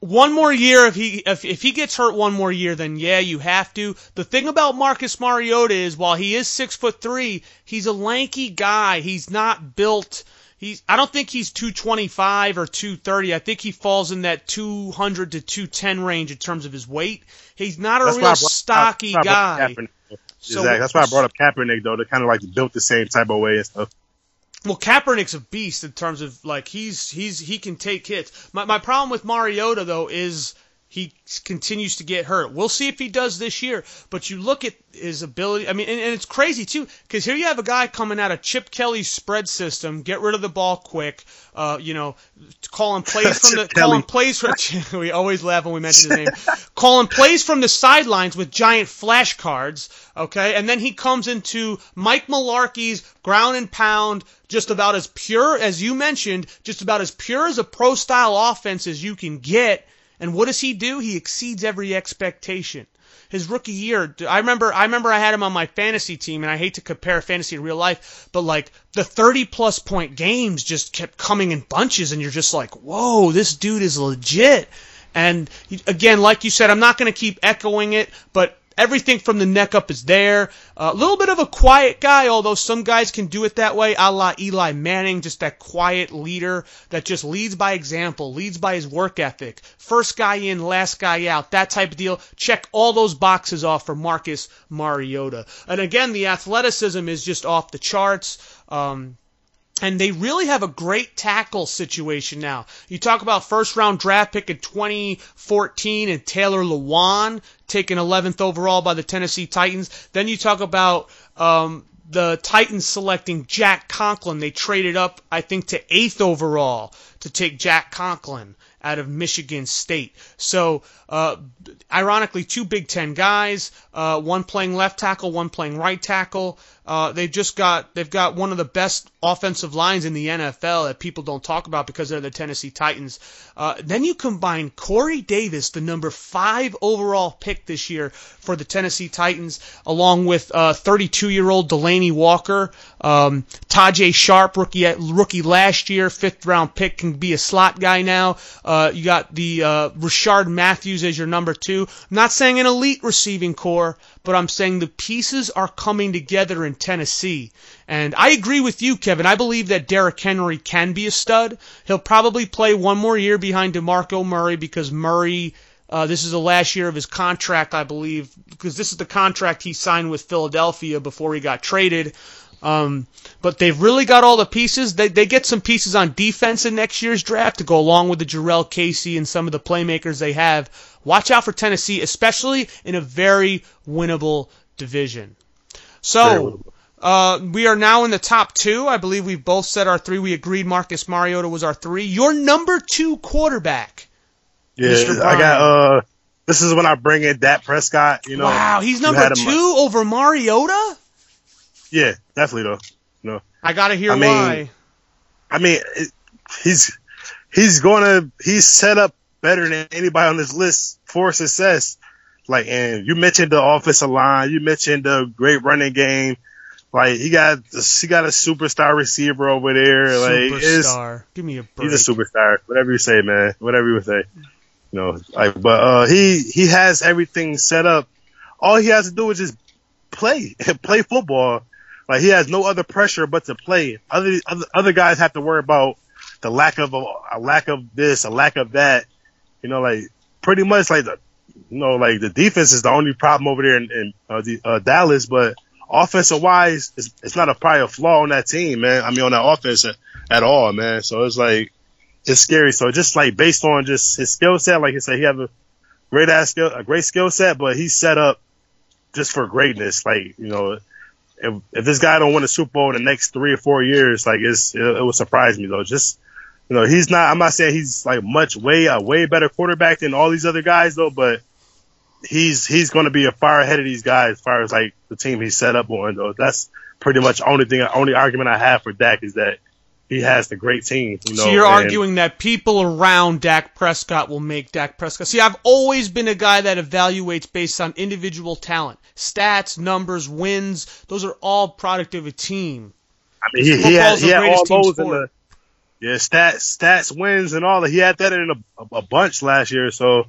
one more year if he if, if he gets hurt one more year then yeah you have to. The thing about marcus mariota is while he is six foot three he's a lanky guy. He's not built. He's i don't think he's 225 or 230 i think he falls in that 200 to 210 range in terms of his weight. He's not a That's real stocky guy so, exactly. That's why I brought up Kaepernick though. They're kind of like built the same type of way and stuff. Well, Kaepernick's a beast in terms of like he's he's he can take hits. My my problem with Mariota though is he continues to get hurt. We'll see if he does this year. But you look at his ability. I mean, and, and it's crazy too because here you have a guy coming out of Chip Kelly's spread system, get rid of the ball quick. Uh, you know, calling plays from the calling plays from. we always laugh when we mention his name. calling plays from the sidelines with giant flashcards. Okay, and then he comes into Mike Mularkey's ground and pound, just about as pure as you mentioned, just about as pure as a pro style offense as you can get and what does he do? He exceeds every expectation. His rookie year, I remember, I remember I had him on my fantasy team, and I hate to compare fantasy to real life, but like the 30 plus point games just kept coming in bunches, and you're just like, whoa, this dude is legit. And again, like you said, I'm not going to keep echoing it, but Everything from the neck up is there. A uh, little bit of a quiet guy, although some guys can do it that way, a la Eli Manning, just that quiet leader that just leads by example, leads by his work ethic. First guy in, last guy out, that type of deal. Check all those boxes off for Marcus Mariota. And again, the athleticism is just off the charts. Um, and they really have a great tackle situation now. You talk about first round draft pick in 2014 and Taylor Lewan taken 11th overall by the Tennessee Titans. Then you talk about um, the Titans selecting Jack Conklin. They traded up, I think, to 8th overall to take Jack Conklin out of Michigan State. So, uh, ironically, two Big Ten guys, uh, one playing left tackle, one playing right tackle. Uh, they've just got they've got one of the best offensive lines in the NFL that people don't talk about because they're the Tennessee Titans. Uh, then you combine Corey Davis, the number five overall pick this year for the Tennessee Titans, along with 32 uh, year old Delanie Walker, um, Tajae Sharpe, rookie rookie last year, fifth round pick, can be a slot guy now. Uh, you got the uh, Rishard Matthews as your number two. I'm not saying an elite receiving corps, but I'm saying the pieces are coming together in Tennessee. And I agree with you, Kevin. I believe that Derrick Henry can be a stud. He'll probably play one more year behind DeMarco Murray because Murray, uh, this is the last year of his contract, I believe, because this is the contract he signed with Philadelphia before he got traded. Um, but they've really got all the pieces. They, they get some pieces on defense in next year's draft to go along with the Jurrell Casey and some of the playmakers they have. Watch out for Tennessee, especially in a very winnable division. So, uh, we are now in the top two. I believe we've both said our three. We agreed Marcus Mariota was our three. Your number two quarterback. Yeah, I got. uh This is when I bring in Dak Prescott. You know, wow, he's number two over Mariota. Yeah, definitely though. No, I gotta hear I mean, why. I mean, it, he's he's gonna he's set up better than anybody on this list for success. Like, and you mentioned the offensive line, you mentioned the great running game. Like, he got he got a superstar receiver over there. Like, superstar. Give me a break. He's a superstar. Whatever you say, man. Whatever you say. You know, like, but uh, he he has everything set up. All he has to do is just play, play football Like he has no other pressure but to play. Other other, other guys have to worry about the lack of a, a lack of this, a lack of that. You know, like pretty much like the you know like the defense is the only problem over there in, in uh, the, uh, Dallas, but offensive wise, it's, it's not a probably flaw on that team, man. I mean, on that offense at, at all, man. So it's like it's scary. So just like based on just his skill set, like I said, he have a great ass skill, a great skill set, but he's set up just for greatness. Like you know, if, if this guy don't win a Super Bowl in the next three or four years, like it's it, it would surprise me though. Just you know, he's not. I'm not saying he's like much way a way better quarterback than all these other guys though, but he's he's going to be a far ahead of these guys as far as like the team he's set up on though. That's pretty much only thing, only argument I have for Dak is that he has the great team. You know, so you're and- arguing that people around Dak Prescott will make Dak Prescott. See, I've always been a guy that evaluates based on individual talent, stats, numbers, wins. Those are all product of a team. I mean, he, he had, he had all those in the yeah stats, stats, wins, and all that. He had that in a, a bunch last year. So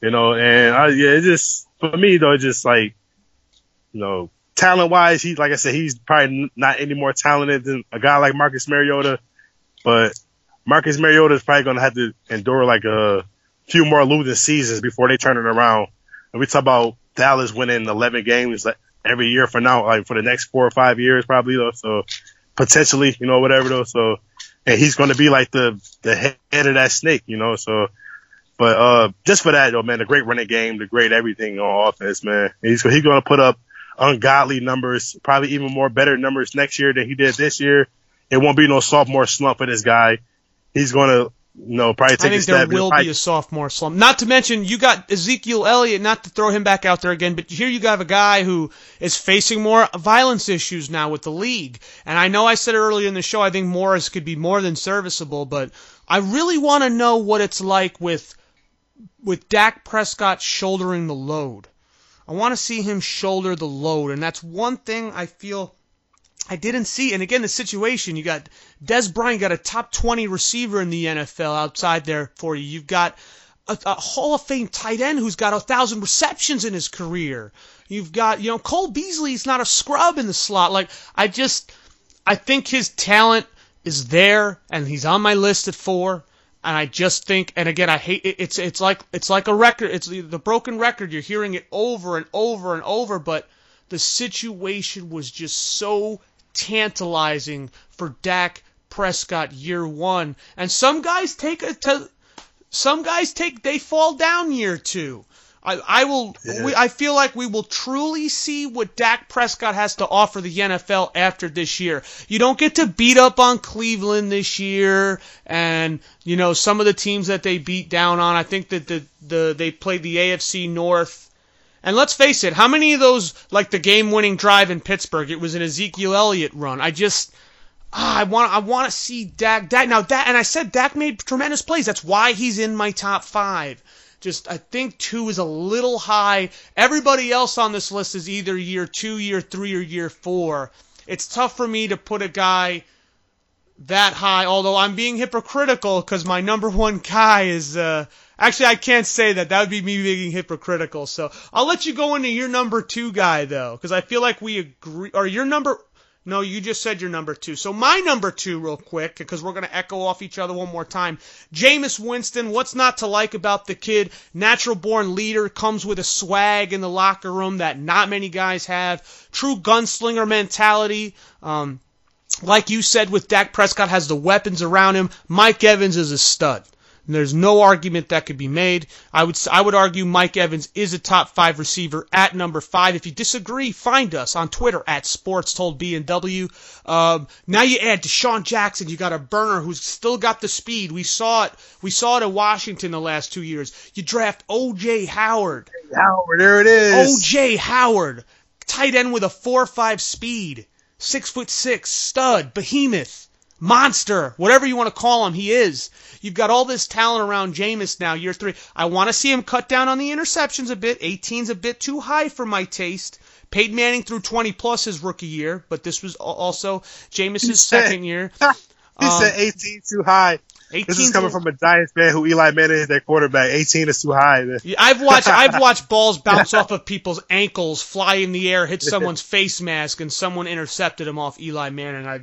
you know, and I, yeah, it just for me though, it's just like you know, talent wise, he like I said, he's probably not any more talented than a guy like Marcus Mariota, but Marcus Mariota is probably going to have to endure like a few more losing seasons before they turn it around. And we talk about Dallas winning 11 games every year for now, like for the next four or five years, probably though. So potentially, you know, whatever though. So, and he's going to be like the, the head of that snake, you know, so, but, uh, just for that though, man, the great running game, the great everything on offense, man. He's, he's going to put up ungodly numbers, probably even more better numbers next year than he did this year. It won't be no sophomore slump for this guy. He's going to, you know, probably I take a think there will Probably- be a sophomore slump. Not to mention, you got Ezekiel Elliott, not to throw him back out there again, but here you have a guy who is facing more violence issues now with the league. And I know I said earlier in the show, I think Morris could be more than serviceable, but I really want to know what it's like with with Dak Prescott shouldering the load. I want to see him shoulder the load, and that's one thing I feel I didn't see. And again, the situation you got Dez Bryant got a top 20 receiver in the NFL outside there for you. You've got a, a Hall of Fame tight end who's got a thousand receptions in his career. You've got, you know, Cole Beasley's not a scrub in the slot. Like, I just, I think his talent is there, and he's on my list at four. And I just think, and again, I hate it. It's it's like it's like a record. It's the, the broken record. You're hearing it over and over and over, but the situation was just so tantalizing for Dak Prescott year one. And some guys take a to, some guys take they fall down year two. I, I will. We, I feel like we will truly see what Dak Prescott has to offer the NFL after this year. You don't get to beat up on Cleveland this year, and you know some of the teams that they beat down on. I think that the the they played the AFC North. And let's face it, how many of those, like the game-winning drive in Pittsburgh, it was an Ezekiel Elliott run. I just, ah, I want, I want to see Dak. Dak now, Dak, and I said Dak made tremendous plays. That's why he's in my top five. Just, I think two is a little high. Everybody else on this list is either year two, year three, or year four. It's tough for me to put a guy that high, although I'm being hypocritical because my number one guy is, uh, actually, I can't say that. That would be me being hypocritical. So I'll let you go into your number two guy, though, because I feel like we agree, or your number, no, you just said your number two. So my number two, real quick, because we're going to echo off each other one more time. Jameis Winston, what's not to like about the kid? Natural born leader, comes with a swag in the locker room that not many guys have. True gunslinger mentality. Um, like you said with Dak Prescott has the weapons around him. Mike Evans is a stud. There's no argument that could be made. I would I would argue Mike Evans is a top five receiver at number five. If you disagree, find us on Twitter at Sports Told B and W. Um, now you add DeSean Jackson. You got a burner who's still got the speed. We saw it. We saw it at Washington the last two years. You draft O.J. Howard. Howard, there it is. O.J. Howard, tight end with a four five speed, six foot six, stud, behemoth, monster, whatever you want to call him, he is. You've got all this talent around Jameis now, year three. I want to see him cut down on the interceptions a bit. 18's a bit too high for my taste. Peyton Manning threw 20 plus his rookie year, but this was also Jameis's second year. He Um, said 18 too high. 18 This is coming from a Giants fan who Eli Manning is their quarterback. 18 is too high. I've watched I've watched balls bounce off of people's ankles, fly in the air, hit someone's face mask, and someone intercepted him off Eli Manning. I,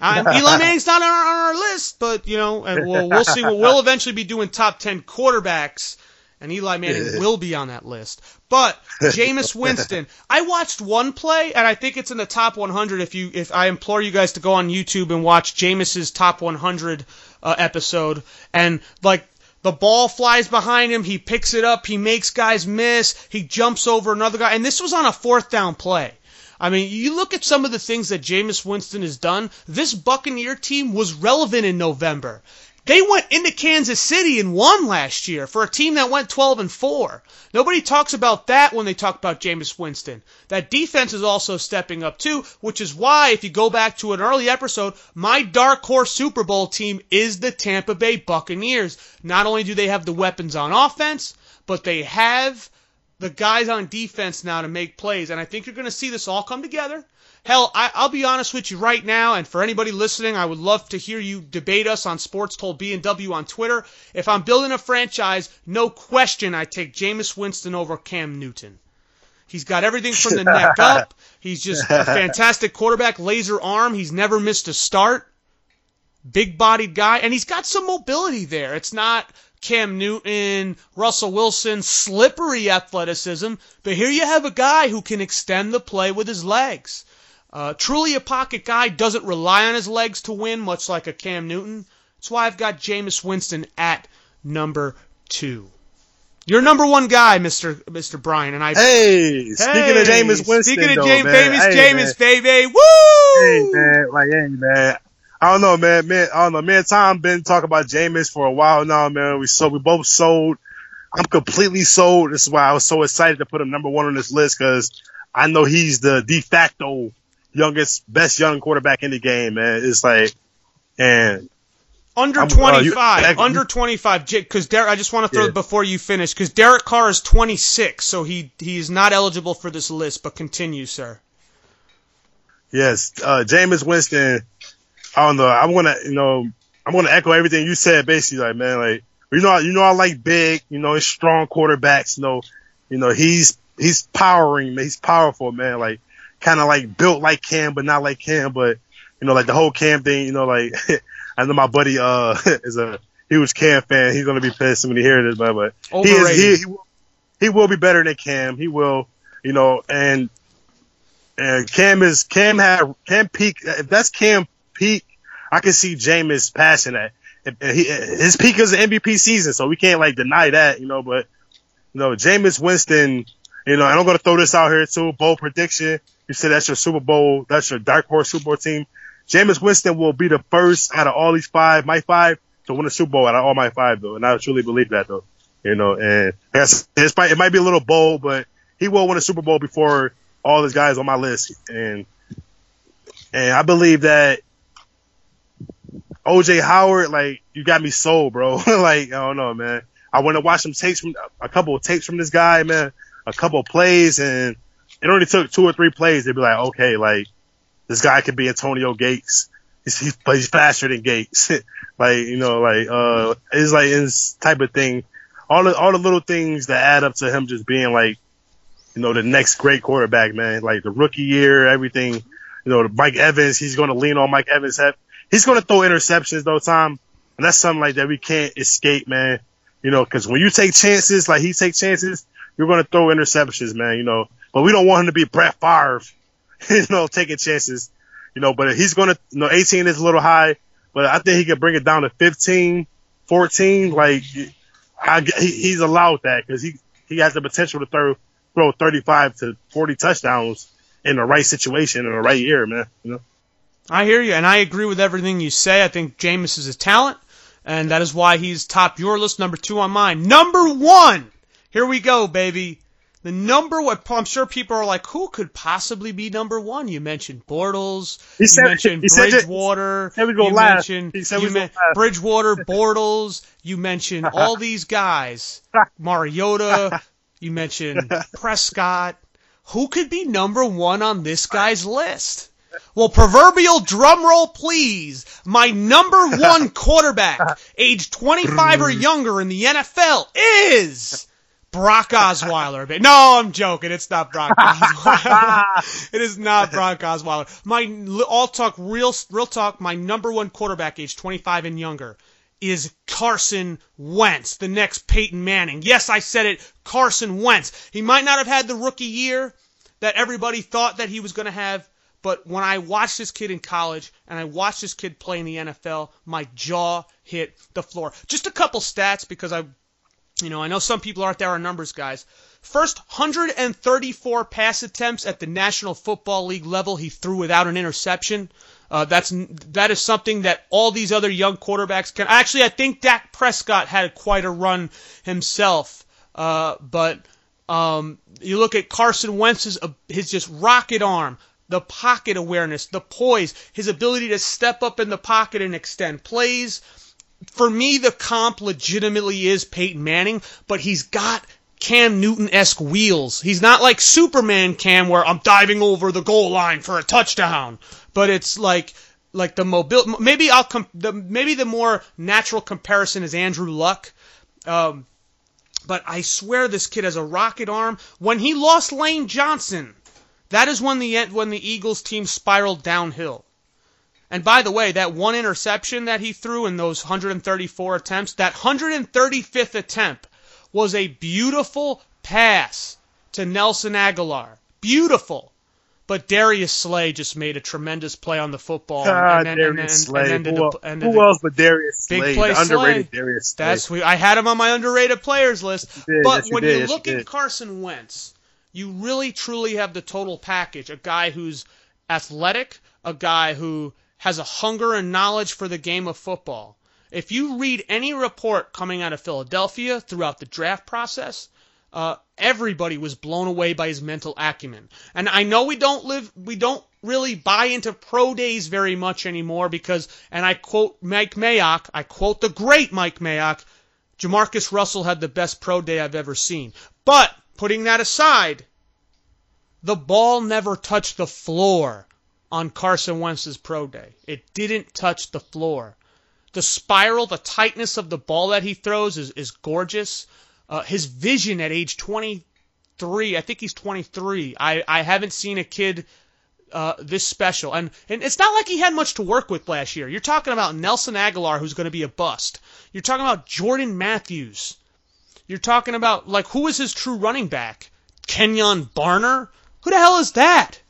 I Eli Manning's not on our, on our list, but you know, we'll, we'll see. We'll, we'll eventually be doing top ten quarterbacks, and Eli Manning will be on that list. But Jameis Winston, I watched one play, and I think it's in the top 100. If you, if I implore you guys to go on YouTube and watch Jameis's top 100 uh, episode, and like the ball flies behind him. He picks it up. He makes guys miss. He jumps over another guy. And this was on a fourth down play. I mean, you look at some of the things that Jameis Winston has done. This Buccaneer team was relevant in November. They went into Kansas City and won last year for a team that went 12 and 4. Nobody talks about that when they talk about Jameis Winston. That defense is also stepping up too, which is why if you go back to an early episode, my dark horse Super Bowl team is the Tampa Bay Buccaneers. Not only do they have the weapons on offense, but they have the guys on defense now to make plays. And I think you're going to see this all come together. Hell, I, I'll be honest with you right now, and for anybody listening, I would love to hear you debate us on Sports Told B and W on Twitter. If I'm building a franchise, no question I take Jameis Winston over Cam Newton. He's got everything from the neck up. He's just a fantastic quarterback, laser arm. He's never missed a start. Big bodied guy, and he's got some mobility there. It's not Cam Newton, Russell Wilson, slippery athleticism, but here you have a guy who can extend the play with his legs. Uh, truly a pocket guy, doesn't rely on his legs to win, much like a Cam Newton. That's why I've got Jameis Winston at number two. You're number one guy, Mister Mister Bryant, and I. Hey, speaking Hey, of Jameis Winston, speaking of though, James, man, famous hey, Jameis, baby, woo! Hey man, like hey man. I don't know, man. Man, I don't know. Me and Tom been talking about Jameis for a while now, man. We so we both sold. I'm completely sold. This is why I was so excited to put him number one on this list because I know he's the de facto youngest, best young quarterback in the game, man. It's like, and Under I'm- uh, you- 25, under 25, because Derek. I just want to throw Yeah. it before you finish, because Derek Carr is 26, so he he is not eligible for this list. But continue, sir. yes, uh, Jameis Winston. I don't know. I'm gonna, you know, I'm gonna echo everything you said. Basically, like, man, like, you know, you know, I like big, you know, strong quarterbacks. You know, you know, he's he's powering, man. He's powerful, man. Like, kind of like built like Cam, but not like Cam. But you know, like the whole Cam thing. You know, like I know my buddy uh is a huge Cam fan. He's gonna be pissed when he hears this, but but he is he, he will- he will be better than Cam. He will, you know, and and Cam is Cam had Cam peak. If that's Cam peak, I can see Jameis passing that. He, his peak is an MVP season, so we can't like deny that, you know. But you know, Jameis Winston, you know, and I'm gonna throw this out here too. Bold prediction. You said that's your Super Bowl. That's your dark horse Super Bowl team. Jameis Winston will be the first out of all these five, my five, to win a Super Bowl out of all my five, though. And I truly believe that, though. You know, and that's, it's, probably- it might be a little bold, but he will win a Super Bowl before all these guys on my list. And, and I believe that OJ Howard, like, you got me sold, bro. like, I don't know, man. I want to watch some tapes from, a couple of tapes from this guy, man, a couple of plays, and it only took two or three plays. They'd be like, okay, like, this guy could be Antonio Gates. He's, but he's faster than Gates. like, you know, like, uh, it's like this type of thing. All the, all the little things that add up to him just being like, you know, the next great quarterback, man. Like the rookie year, everything, you know, Mike Evans, he's going to lean on Mike Evans. He's going to throw interceptions though, Tom. And that's something like that we can't escape, man. You know, cause when you take chances, like he take chances, you're going to throw interceptions, man, you know, but we don't want him to be Brett Favre, you know, taking chances, you know, but he's going to, you know, 18 is a little high, but I think he could bring it down to 15, 14. Like, I, he's allowed that because he, he has the potential to throw, throw 35 to 40 touchdowns in the right situation in the right year, man. You know? I hear you, and I agree with everything you say. I think Jameis is a talent, and that is why he's top your list, number two on mine. Number one! Here we go, baby. The number one, I'm sure people are like, who could possibly be number one? You mentioned Bortles. He you mentioned he said Bridgewater. said we gonna you laugh. mentioned, He said we you men- laugh. Bridgewater, Bortles. You mentioned all these guys. Mariota. You mentioned Prescott. Who could be number one on this guy's list? Well, proverbial drum roll, please. My number one quarterback, age 25 or younger in the NFL, is Brock Osweiler. No, I'm joking. It's not Brock Osweiler. it is not Brock Osweiler. My all talk, real, real talk. My number one quarterback, age 25 and younger, is Carson Wentz, the next Peyton Manning. Yes, I said it. Carson Wentz. He might not have had the rookie year that everybody thought that he was going to have. But when I watched this kid in college and I watched this kid play in the NFL, my jaw hit the floor. Just a couple stats because I you know, I know some people aren't there on numbers guys. First 134 pass attempts at the National Football League level he threw without an interception. Uh, that's that is something that all these other young quarterbacks can. Actually, I think Dak Prescott had quite a run himself. Uh, but um, you look at Carson Wentz's uh, his just rocket arm, the pocket awareness, the poise, his ability to step up in the pocket and extend plays for me, the comp legitimately is Peyton Manning, but he's got Cam Newton esque wheels. He's not like Superman Cam, where I'm diving over the goal line for a touchdown, but it's like like the mobile. Maybe I'll com- the maybe the more natural comparison is Andrew Luck. Um, but I swear this kid has a rocket arm. When he lost Lane Johnson, that is when the when the Eagles team spiraled downhill. And by the way, that one interception that he threw in those 134 attempts, that 135th attempt was a beautiful pass to Nelson Agholor. Beautiful. But Darius Slay just made a tremendous play on the football. Ah, and then, Darius and then, Slay. who, the, who else but Darius Slay? Big play the underrated Slay. Darius Slay. That's I had him on my underrated players list. But yes, when you, you look yes, at Carson Wentz, you really truly have the total package. A guy who's athletic, a guy who has a hunger and knowledge for the game of football. If you read any report coming out of Philadelphia throughout the draft process, uh, everybody was blown away by his mental acumen. And I know we don't live, we don't really buy into pro days very much anymore because, and I quote Mike Mayock, I quote the great Mike Mayock, Jamarcus Russell had the best pro day I've ever seen. But putting that aside, the ball never touched the floor on Carson Wentz's pro day. It didn't touch the floor. The spiral, the tightness of the ball that he throws is, is gorgeous. Uh, his vision at age 23, I think he's 23. I, I haven't seen a kid uh, this special. And, and it's not like he had much to work with last year. You're talking about Nelson Agholor, who's going to be a bust. You're talking about Jordan Matthews. You're talking about, like, who is his true running back? Kenjon Barner? Who the hell is that?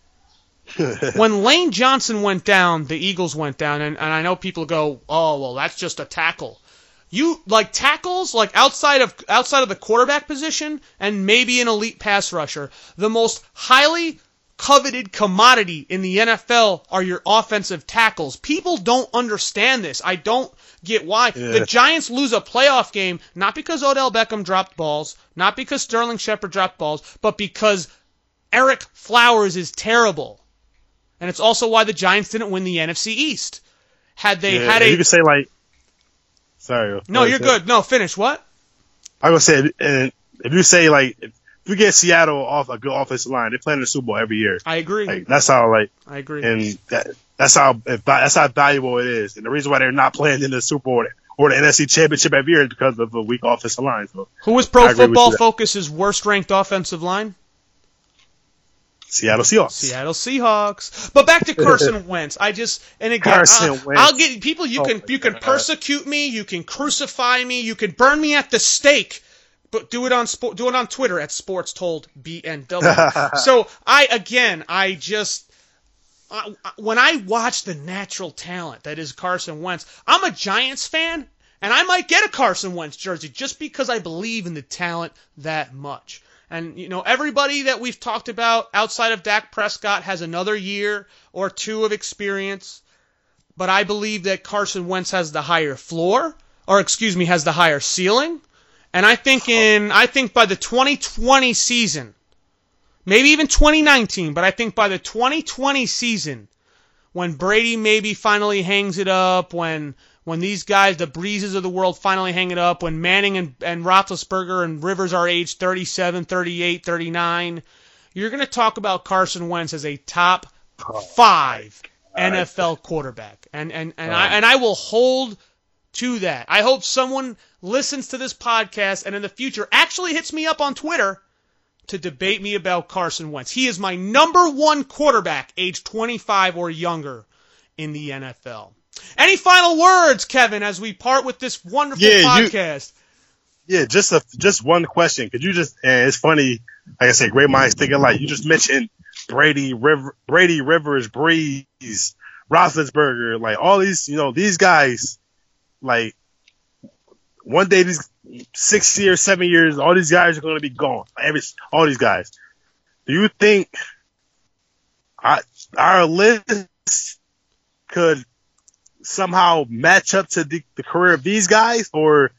when Lane Johnson went down, the Eagles went down, and, and I know people go, "Oh, well, that's just a tackle." You like tackles like outside of outside of the quarterback position and maybe an elite pass rusher. The most highly coveted commodity in the NFL are your offensive tackles. People don't understand this. I don't get why. Yeah. The Giants lose a playoff game not because Odell Beckham dropped balls, not because Sterling Shepard dropped balls, but because Ereck Flowers is terrible and it's also why the Giants didn't win the NFC East. Had they yeah, had a, you could say like, sorry. No, you're good. No, finish. What? I was say, and if you say like, if you get Seattle off a good offensive line, they play in the Super Bowl every year. I agree. Like, that's how like I agree, and that, that's how that's how valuable it is. And the reason why they're not playing in the Super Bowl or the NFC Championship every year is because of a weak offensive line. So who was Pro Football Focus's worst ranked offensive line? Seattle Seahawks. Seattle Seahawks. But back to Carson Wentz. I just and again, Carson I'll, Wentz. I'll get people. You oh can oh you can persecute me. You can crucify me. You can burn me at the stake. But do it on sport. Do it on Twitter at Sports Told BNW. so I again, I just I, when I watch the natural talent that is Carson Wentz, I'm a Giants fan, and I might get a Carson Wentz jersey just because I believe in the talent that much. And, you know, everybody that we've talked about outside of Dak Prescott has another year or two of experience. But I believe that Carson Wentz has the higher floor, or excuse me, has the higher ceiling. And I think in, I think by the 2020 season, maybe even 2019, but I think by the 2020 season, when Brady maybe finally hangs it up, when when these guys, the Breeses of the world, finally hang it up, when Manning and, and Roethlisberger and Rivers are age 37, 38, 39, you're going to talk about Carson Wentz as a top five NFL quarterback, and and and I and I will hold to that. I hope someone listens to this podcast and in the future actually hits me up on Twitter to debate me about Carson Wentz. He is my number one quarterback, age 25 or younger in the NFL. Any final words, Kevin, as we part with this wonderful Yeah, you- podcast? Yeah, just a just one question. Could you just? And it's funny, like I said, great minds think alike. You just mentioned Brady, River, Brady, Rivers, Brees, Roethlisberger, like all these. You know, these guys, like one day these six years, seven years, all these guys are going to be gone. Every all these guys. Do you think our, our list could somehow match up to the, the career of these guys, or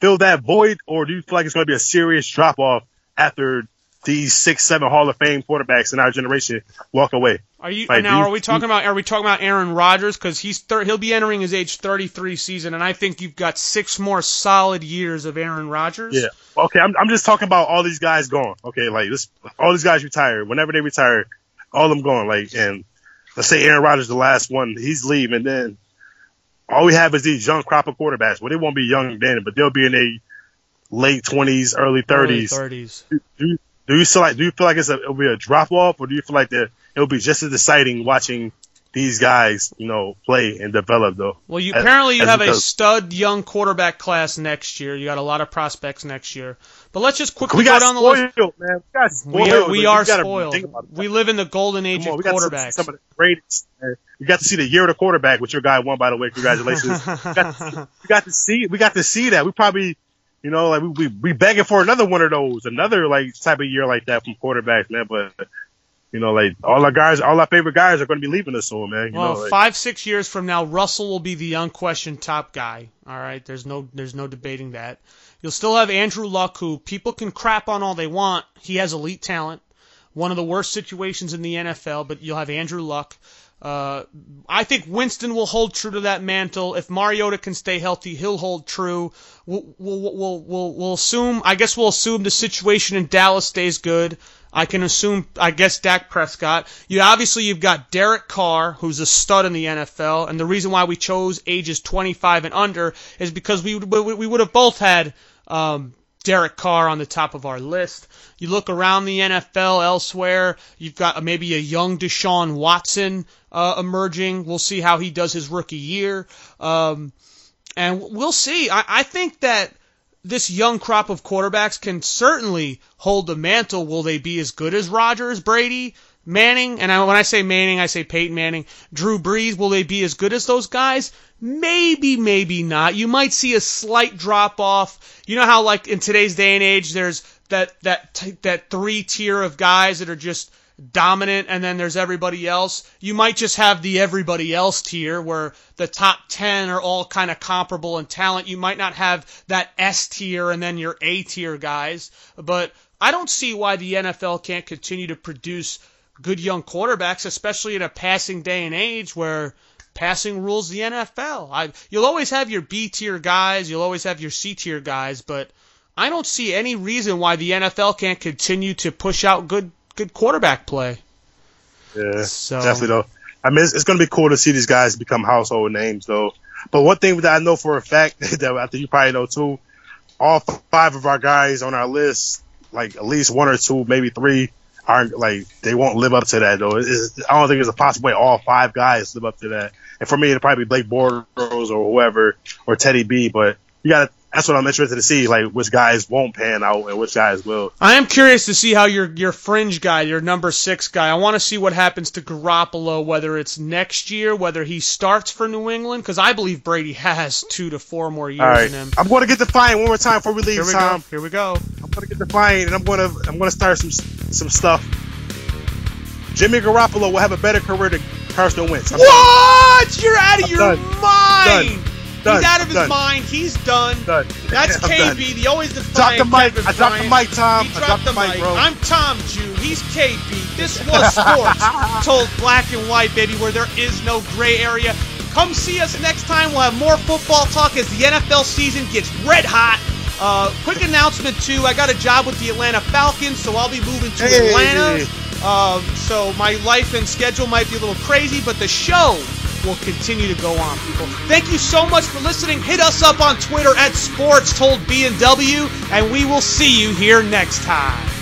fill that void, or do you feel like it's going to be a serious drop off after these six, seven Hall of Fame quarterbacks in our generation walk away? Are you Like, now? Are we talking about? Are we talking about Aaron Rodgers? Because he's thir- he'll be entering his age 33 season, and I think you've got six more solid years of Aaron Rodgers. Yeah. Okay, I'm, I'm just talking about all these guys gone. Okay, like this, all these guys retire. Whenever they retire, all of them gone. Like, and let's say Aaron Rodgers, the last one, he's leaving, then all we have is these young crop of quarterbacks. Well, they won't be young then, but they'll be in their late 20s, early 30s. 30s. do you, do you feel like do you feel like it's a, it'll be a drop off, or do you feel like that it'll be just as exciting watching these guys, you know, play and develop though? Well, you As- apparently you have a stud young quarterback class next year. You got a lot of prospects next year. But let's just quickly We go down the list. man. We got spoiled. We are, we are spoiled. think about it. We live in the golden age on, of we got to see quarterbacks. some of the greatest. man. You got to see the year of the quarterback, which your guy won, by the way. Congratulations. we, got to, we got to see. We got to see that. We probably, you know, like we we, we begging for another one of those, another like type of year like that from quarterbacks, man. But you know, like all our guys, all our favorite guys are going to be leaving us soon, man. You Well, know, like, five six years from now, Russell will be the unquestioned top guy. All right, there's no there's no debating that. You'll still have Andrew Luck, who people can crap on all they want. He has elite talent. One of the worst situations in the NFL, but you'll have Andrew Luck. Uh, I think Winston will hold true to that mantle. If Mariota can stay healthy, he'll hold true. We'll, we'll, we'll, we'll, we'll assume, I guess we'll assume the situation in Dallas stays good. I can assume, I guess, Dak Prescott. You obviously you've got Derek Carr, who's a stud in the NFL, and the reason why we chose ages 25 and under is because we we, we would have both had um, Derek Carr on the top of our list. You look around the NFL elsewhere, you've got maybe a young Deshaun Watson uh, emerging. We'll see how he does his rookie year. Um, and we'll see. I, I think that this young crop of quarterbacks can certainly hold the mantle. Will they be as good as Rodgers, Brady, Manning? And I, when I say Manning, I say Peyton Manning, Drew Brees. Will they be as good as those guys? Maybe, maybe not. You might see a slight drop off. You know how, like in today's day and age, there's that that that three tier of guys that are just dominant and then there's everybody else. You might just have the everybody else tier where the top 10 are all kind of comparable in talent. You might not have that S tier and then your A tier guys, but I don't see why the NFL can't continue to produce good young quarterbacks, especially in a passing day and age where passing rules the NFL. I, you'll always have your B tier guys, you'll always have your C tier guys, but I don't see any reason why the NFL can't continue to push out good good quarterback play. yeah, So- definitely though. I mean, it's, it's going to be cool to see these guys become household names though. But one thing that I know for a fact that I think you probably know too, all five of our guys on our list, like at least one or two, maybe three, aren't like they won't live up to that though. It's- I don't think there's a possible way all five guys live up to that. And for me, it'd probably be Blake Bortles or whoever or Teddy B. But you got to that's what I'm interested to see, like which guys won't pan out and which guys will. I am curious to see how your your fringe guy, your number six guy. I want to see what happens to Garoppolo, whether it's next year, whether he starts for New England, because I believe Brady has two to four more years All right, in him. I'm going to get the fine one more time before we leave, Here we Tom. go. Here we go. I'm gonna get the fine, and I'm gonna I'm gonna start some some stuff. Jimmy Garoppolo will have a better career than Carson Wentz. I'm What? You're out of I'm your done. mind. Done. He's out of his Done. mind. He's done. done. That's I'm done. KB, the always defiant the mic. Kevin I dropped the mic, Tom. He I dropped the mic. bro. I'm Tom Jew. He's KB. This was sports told black and white, baby, where there is no gray area. Come see us next time. We'll have more football talk as the NFL season gets red hot. Uh, quick announcement too. I got a job with the Atlanta Falcons, so I'll be moving to Hey. Atlanta. Um, so my life and schedule might be a little crazy, but the show will continue to go on, people. Thank you so much for listening. Hit us up on Twitter at Sports Told B and W, and we will see you here next time.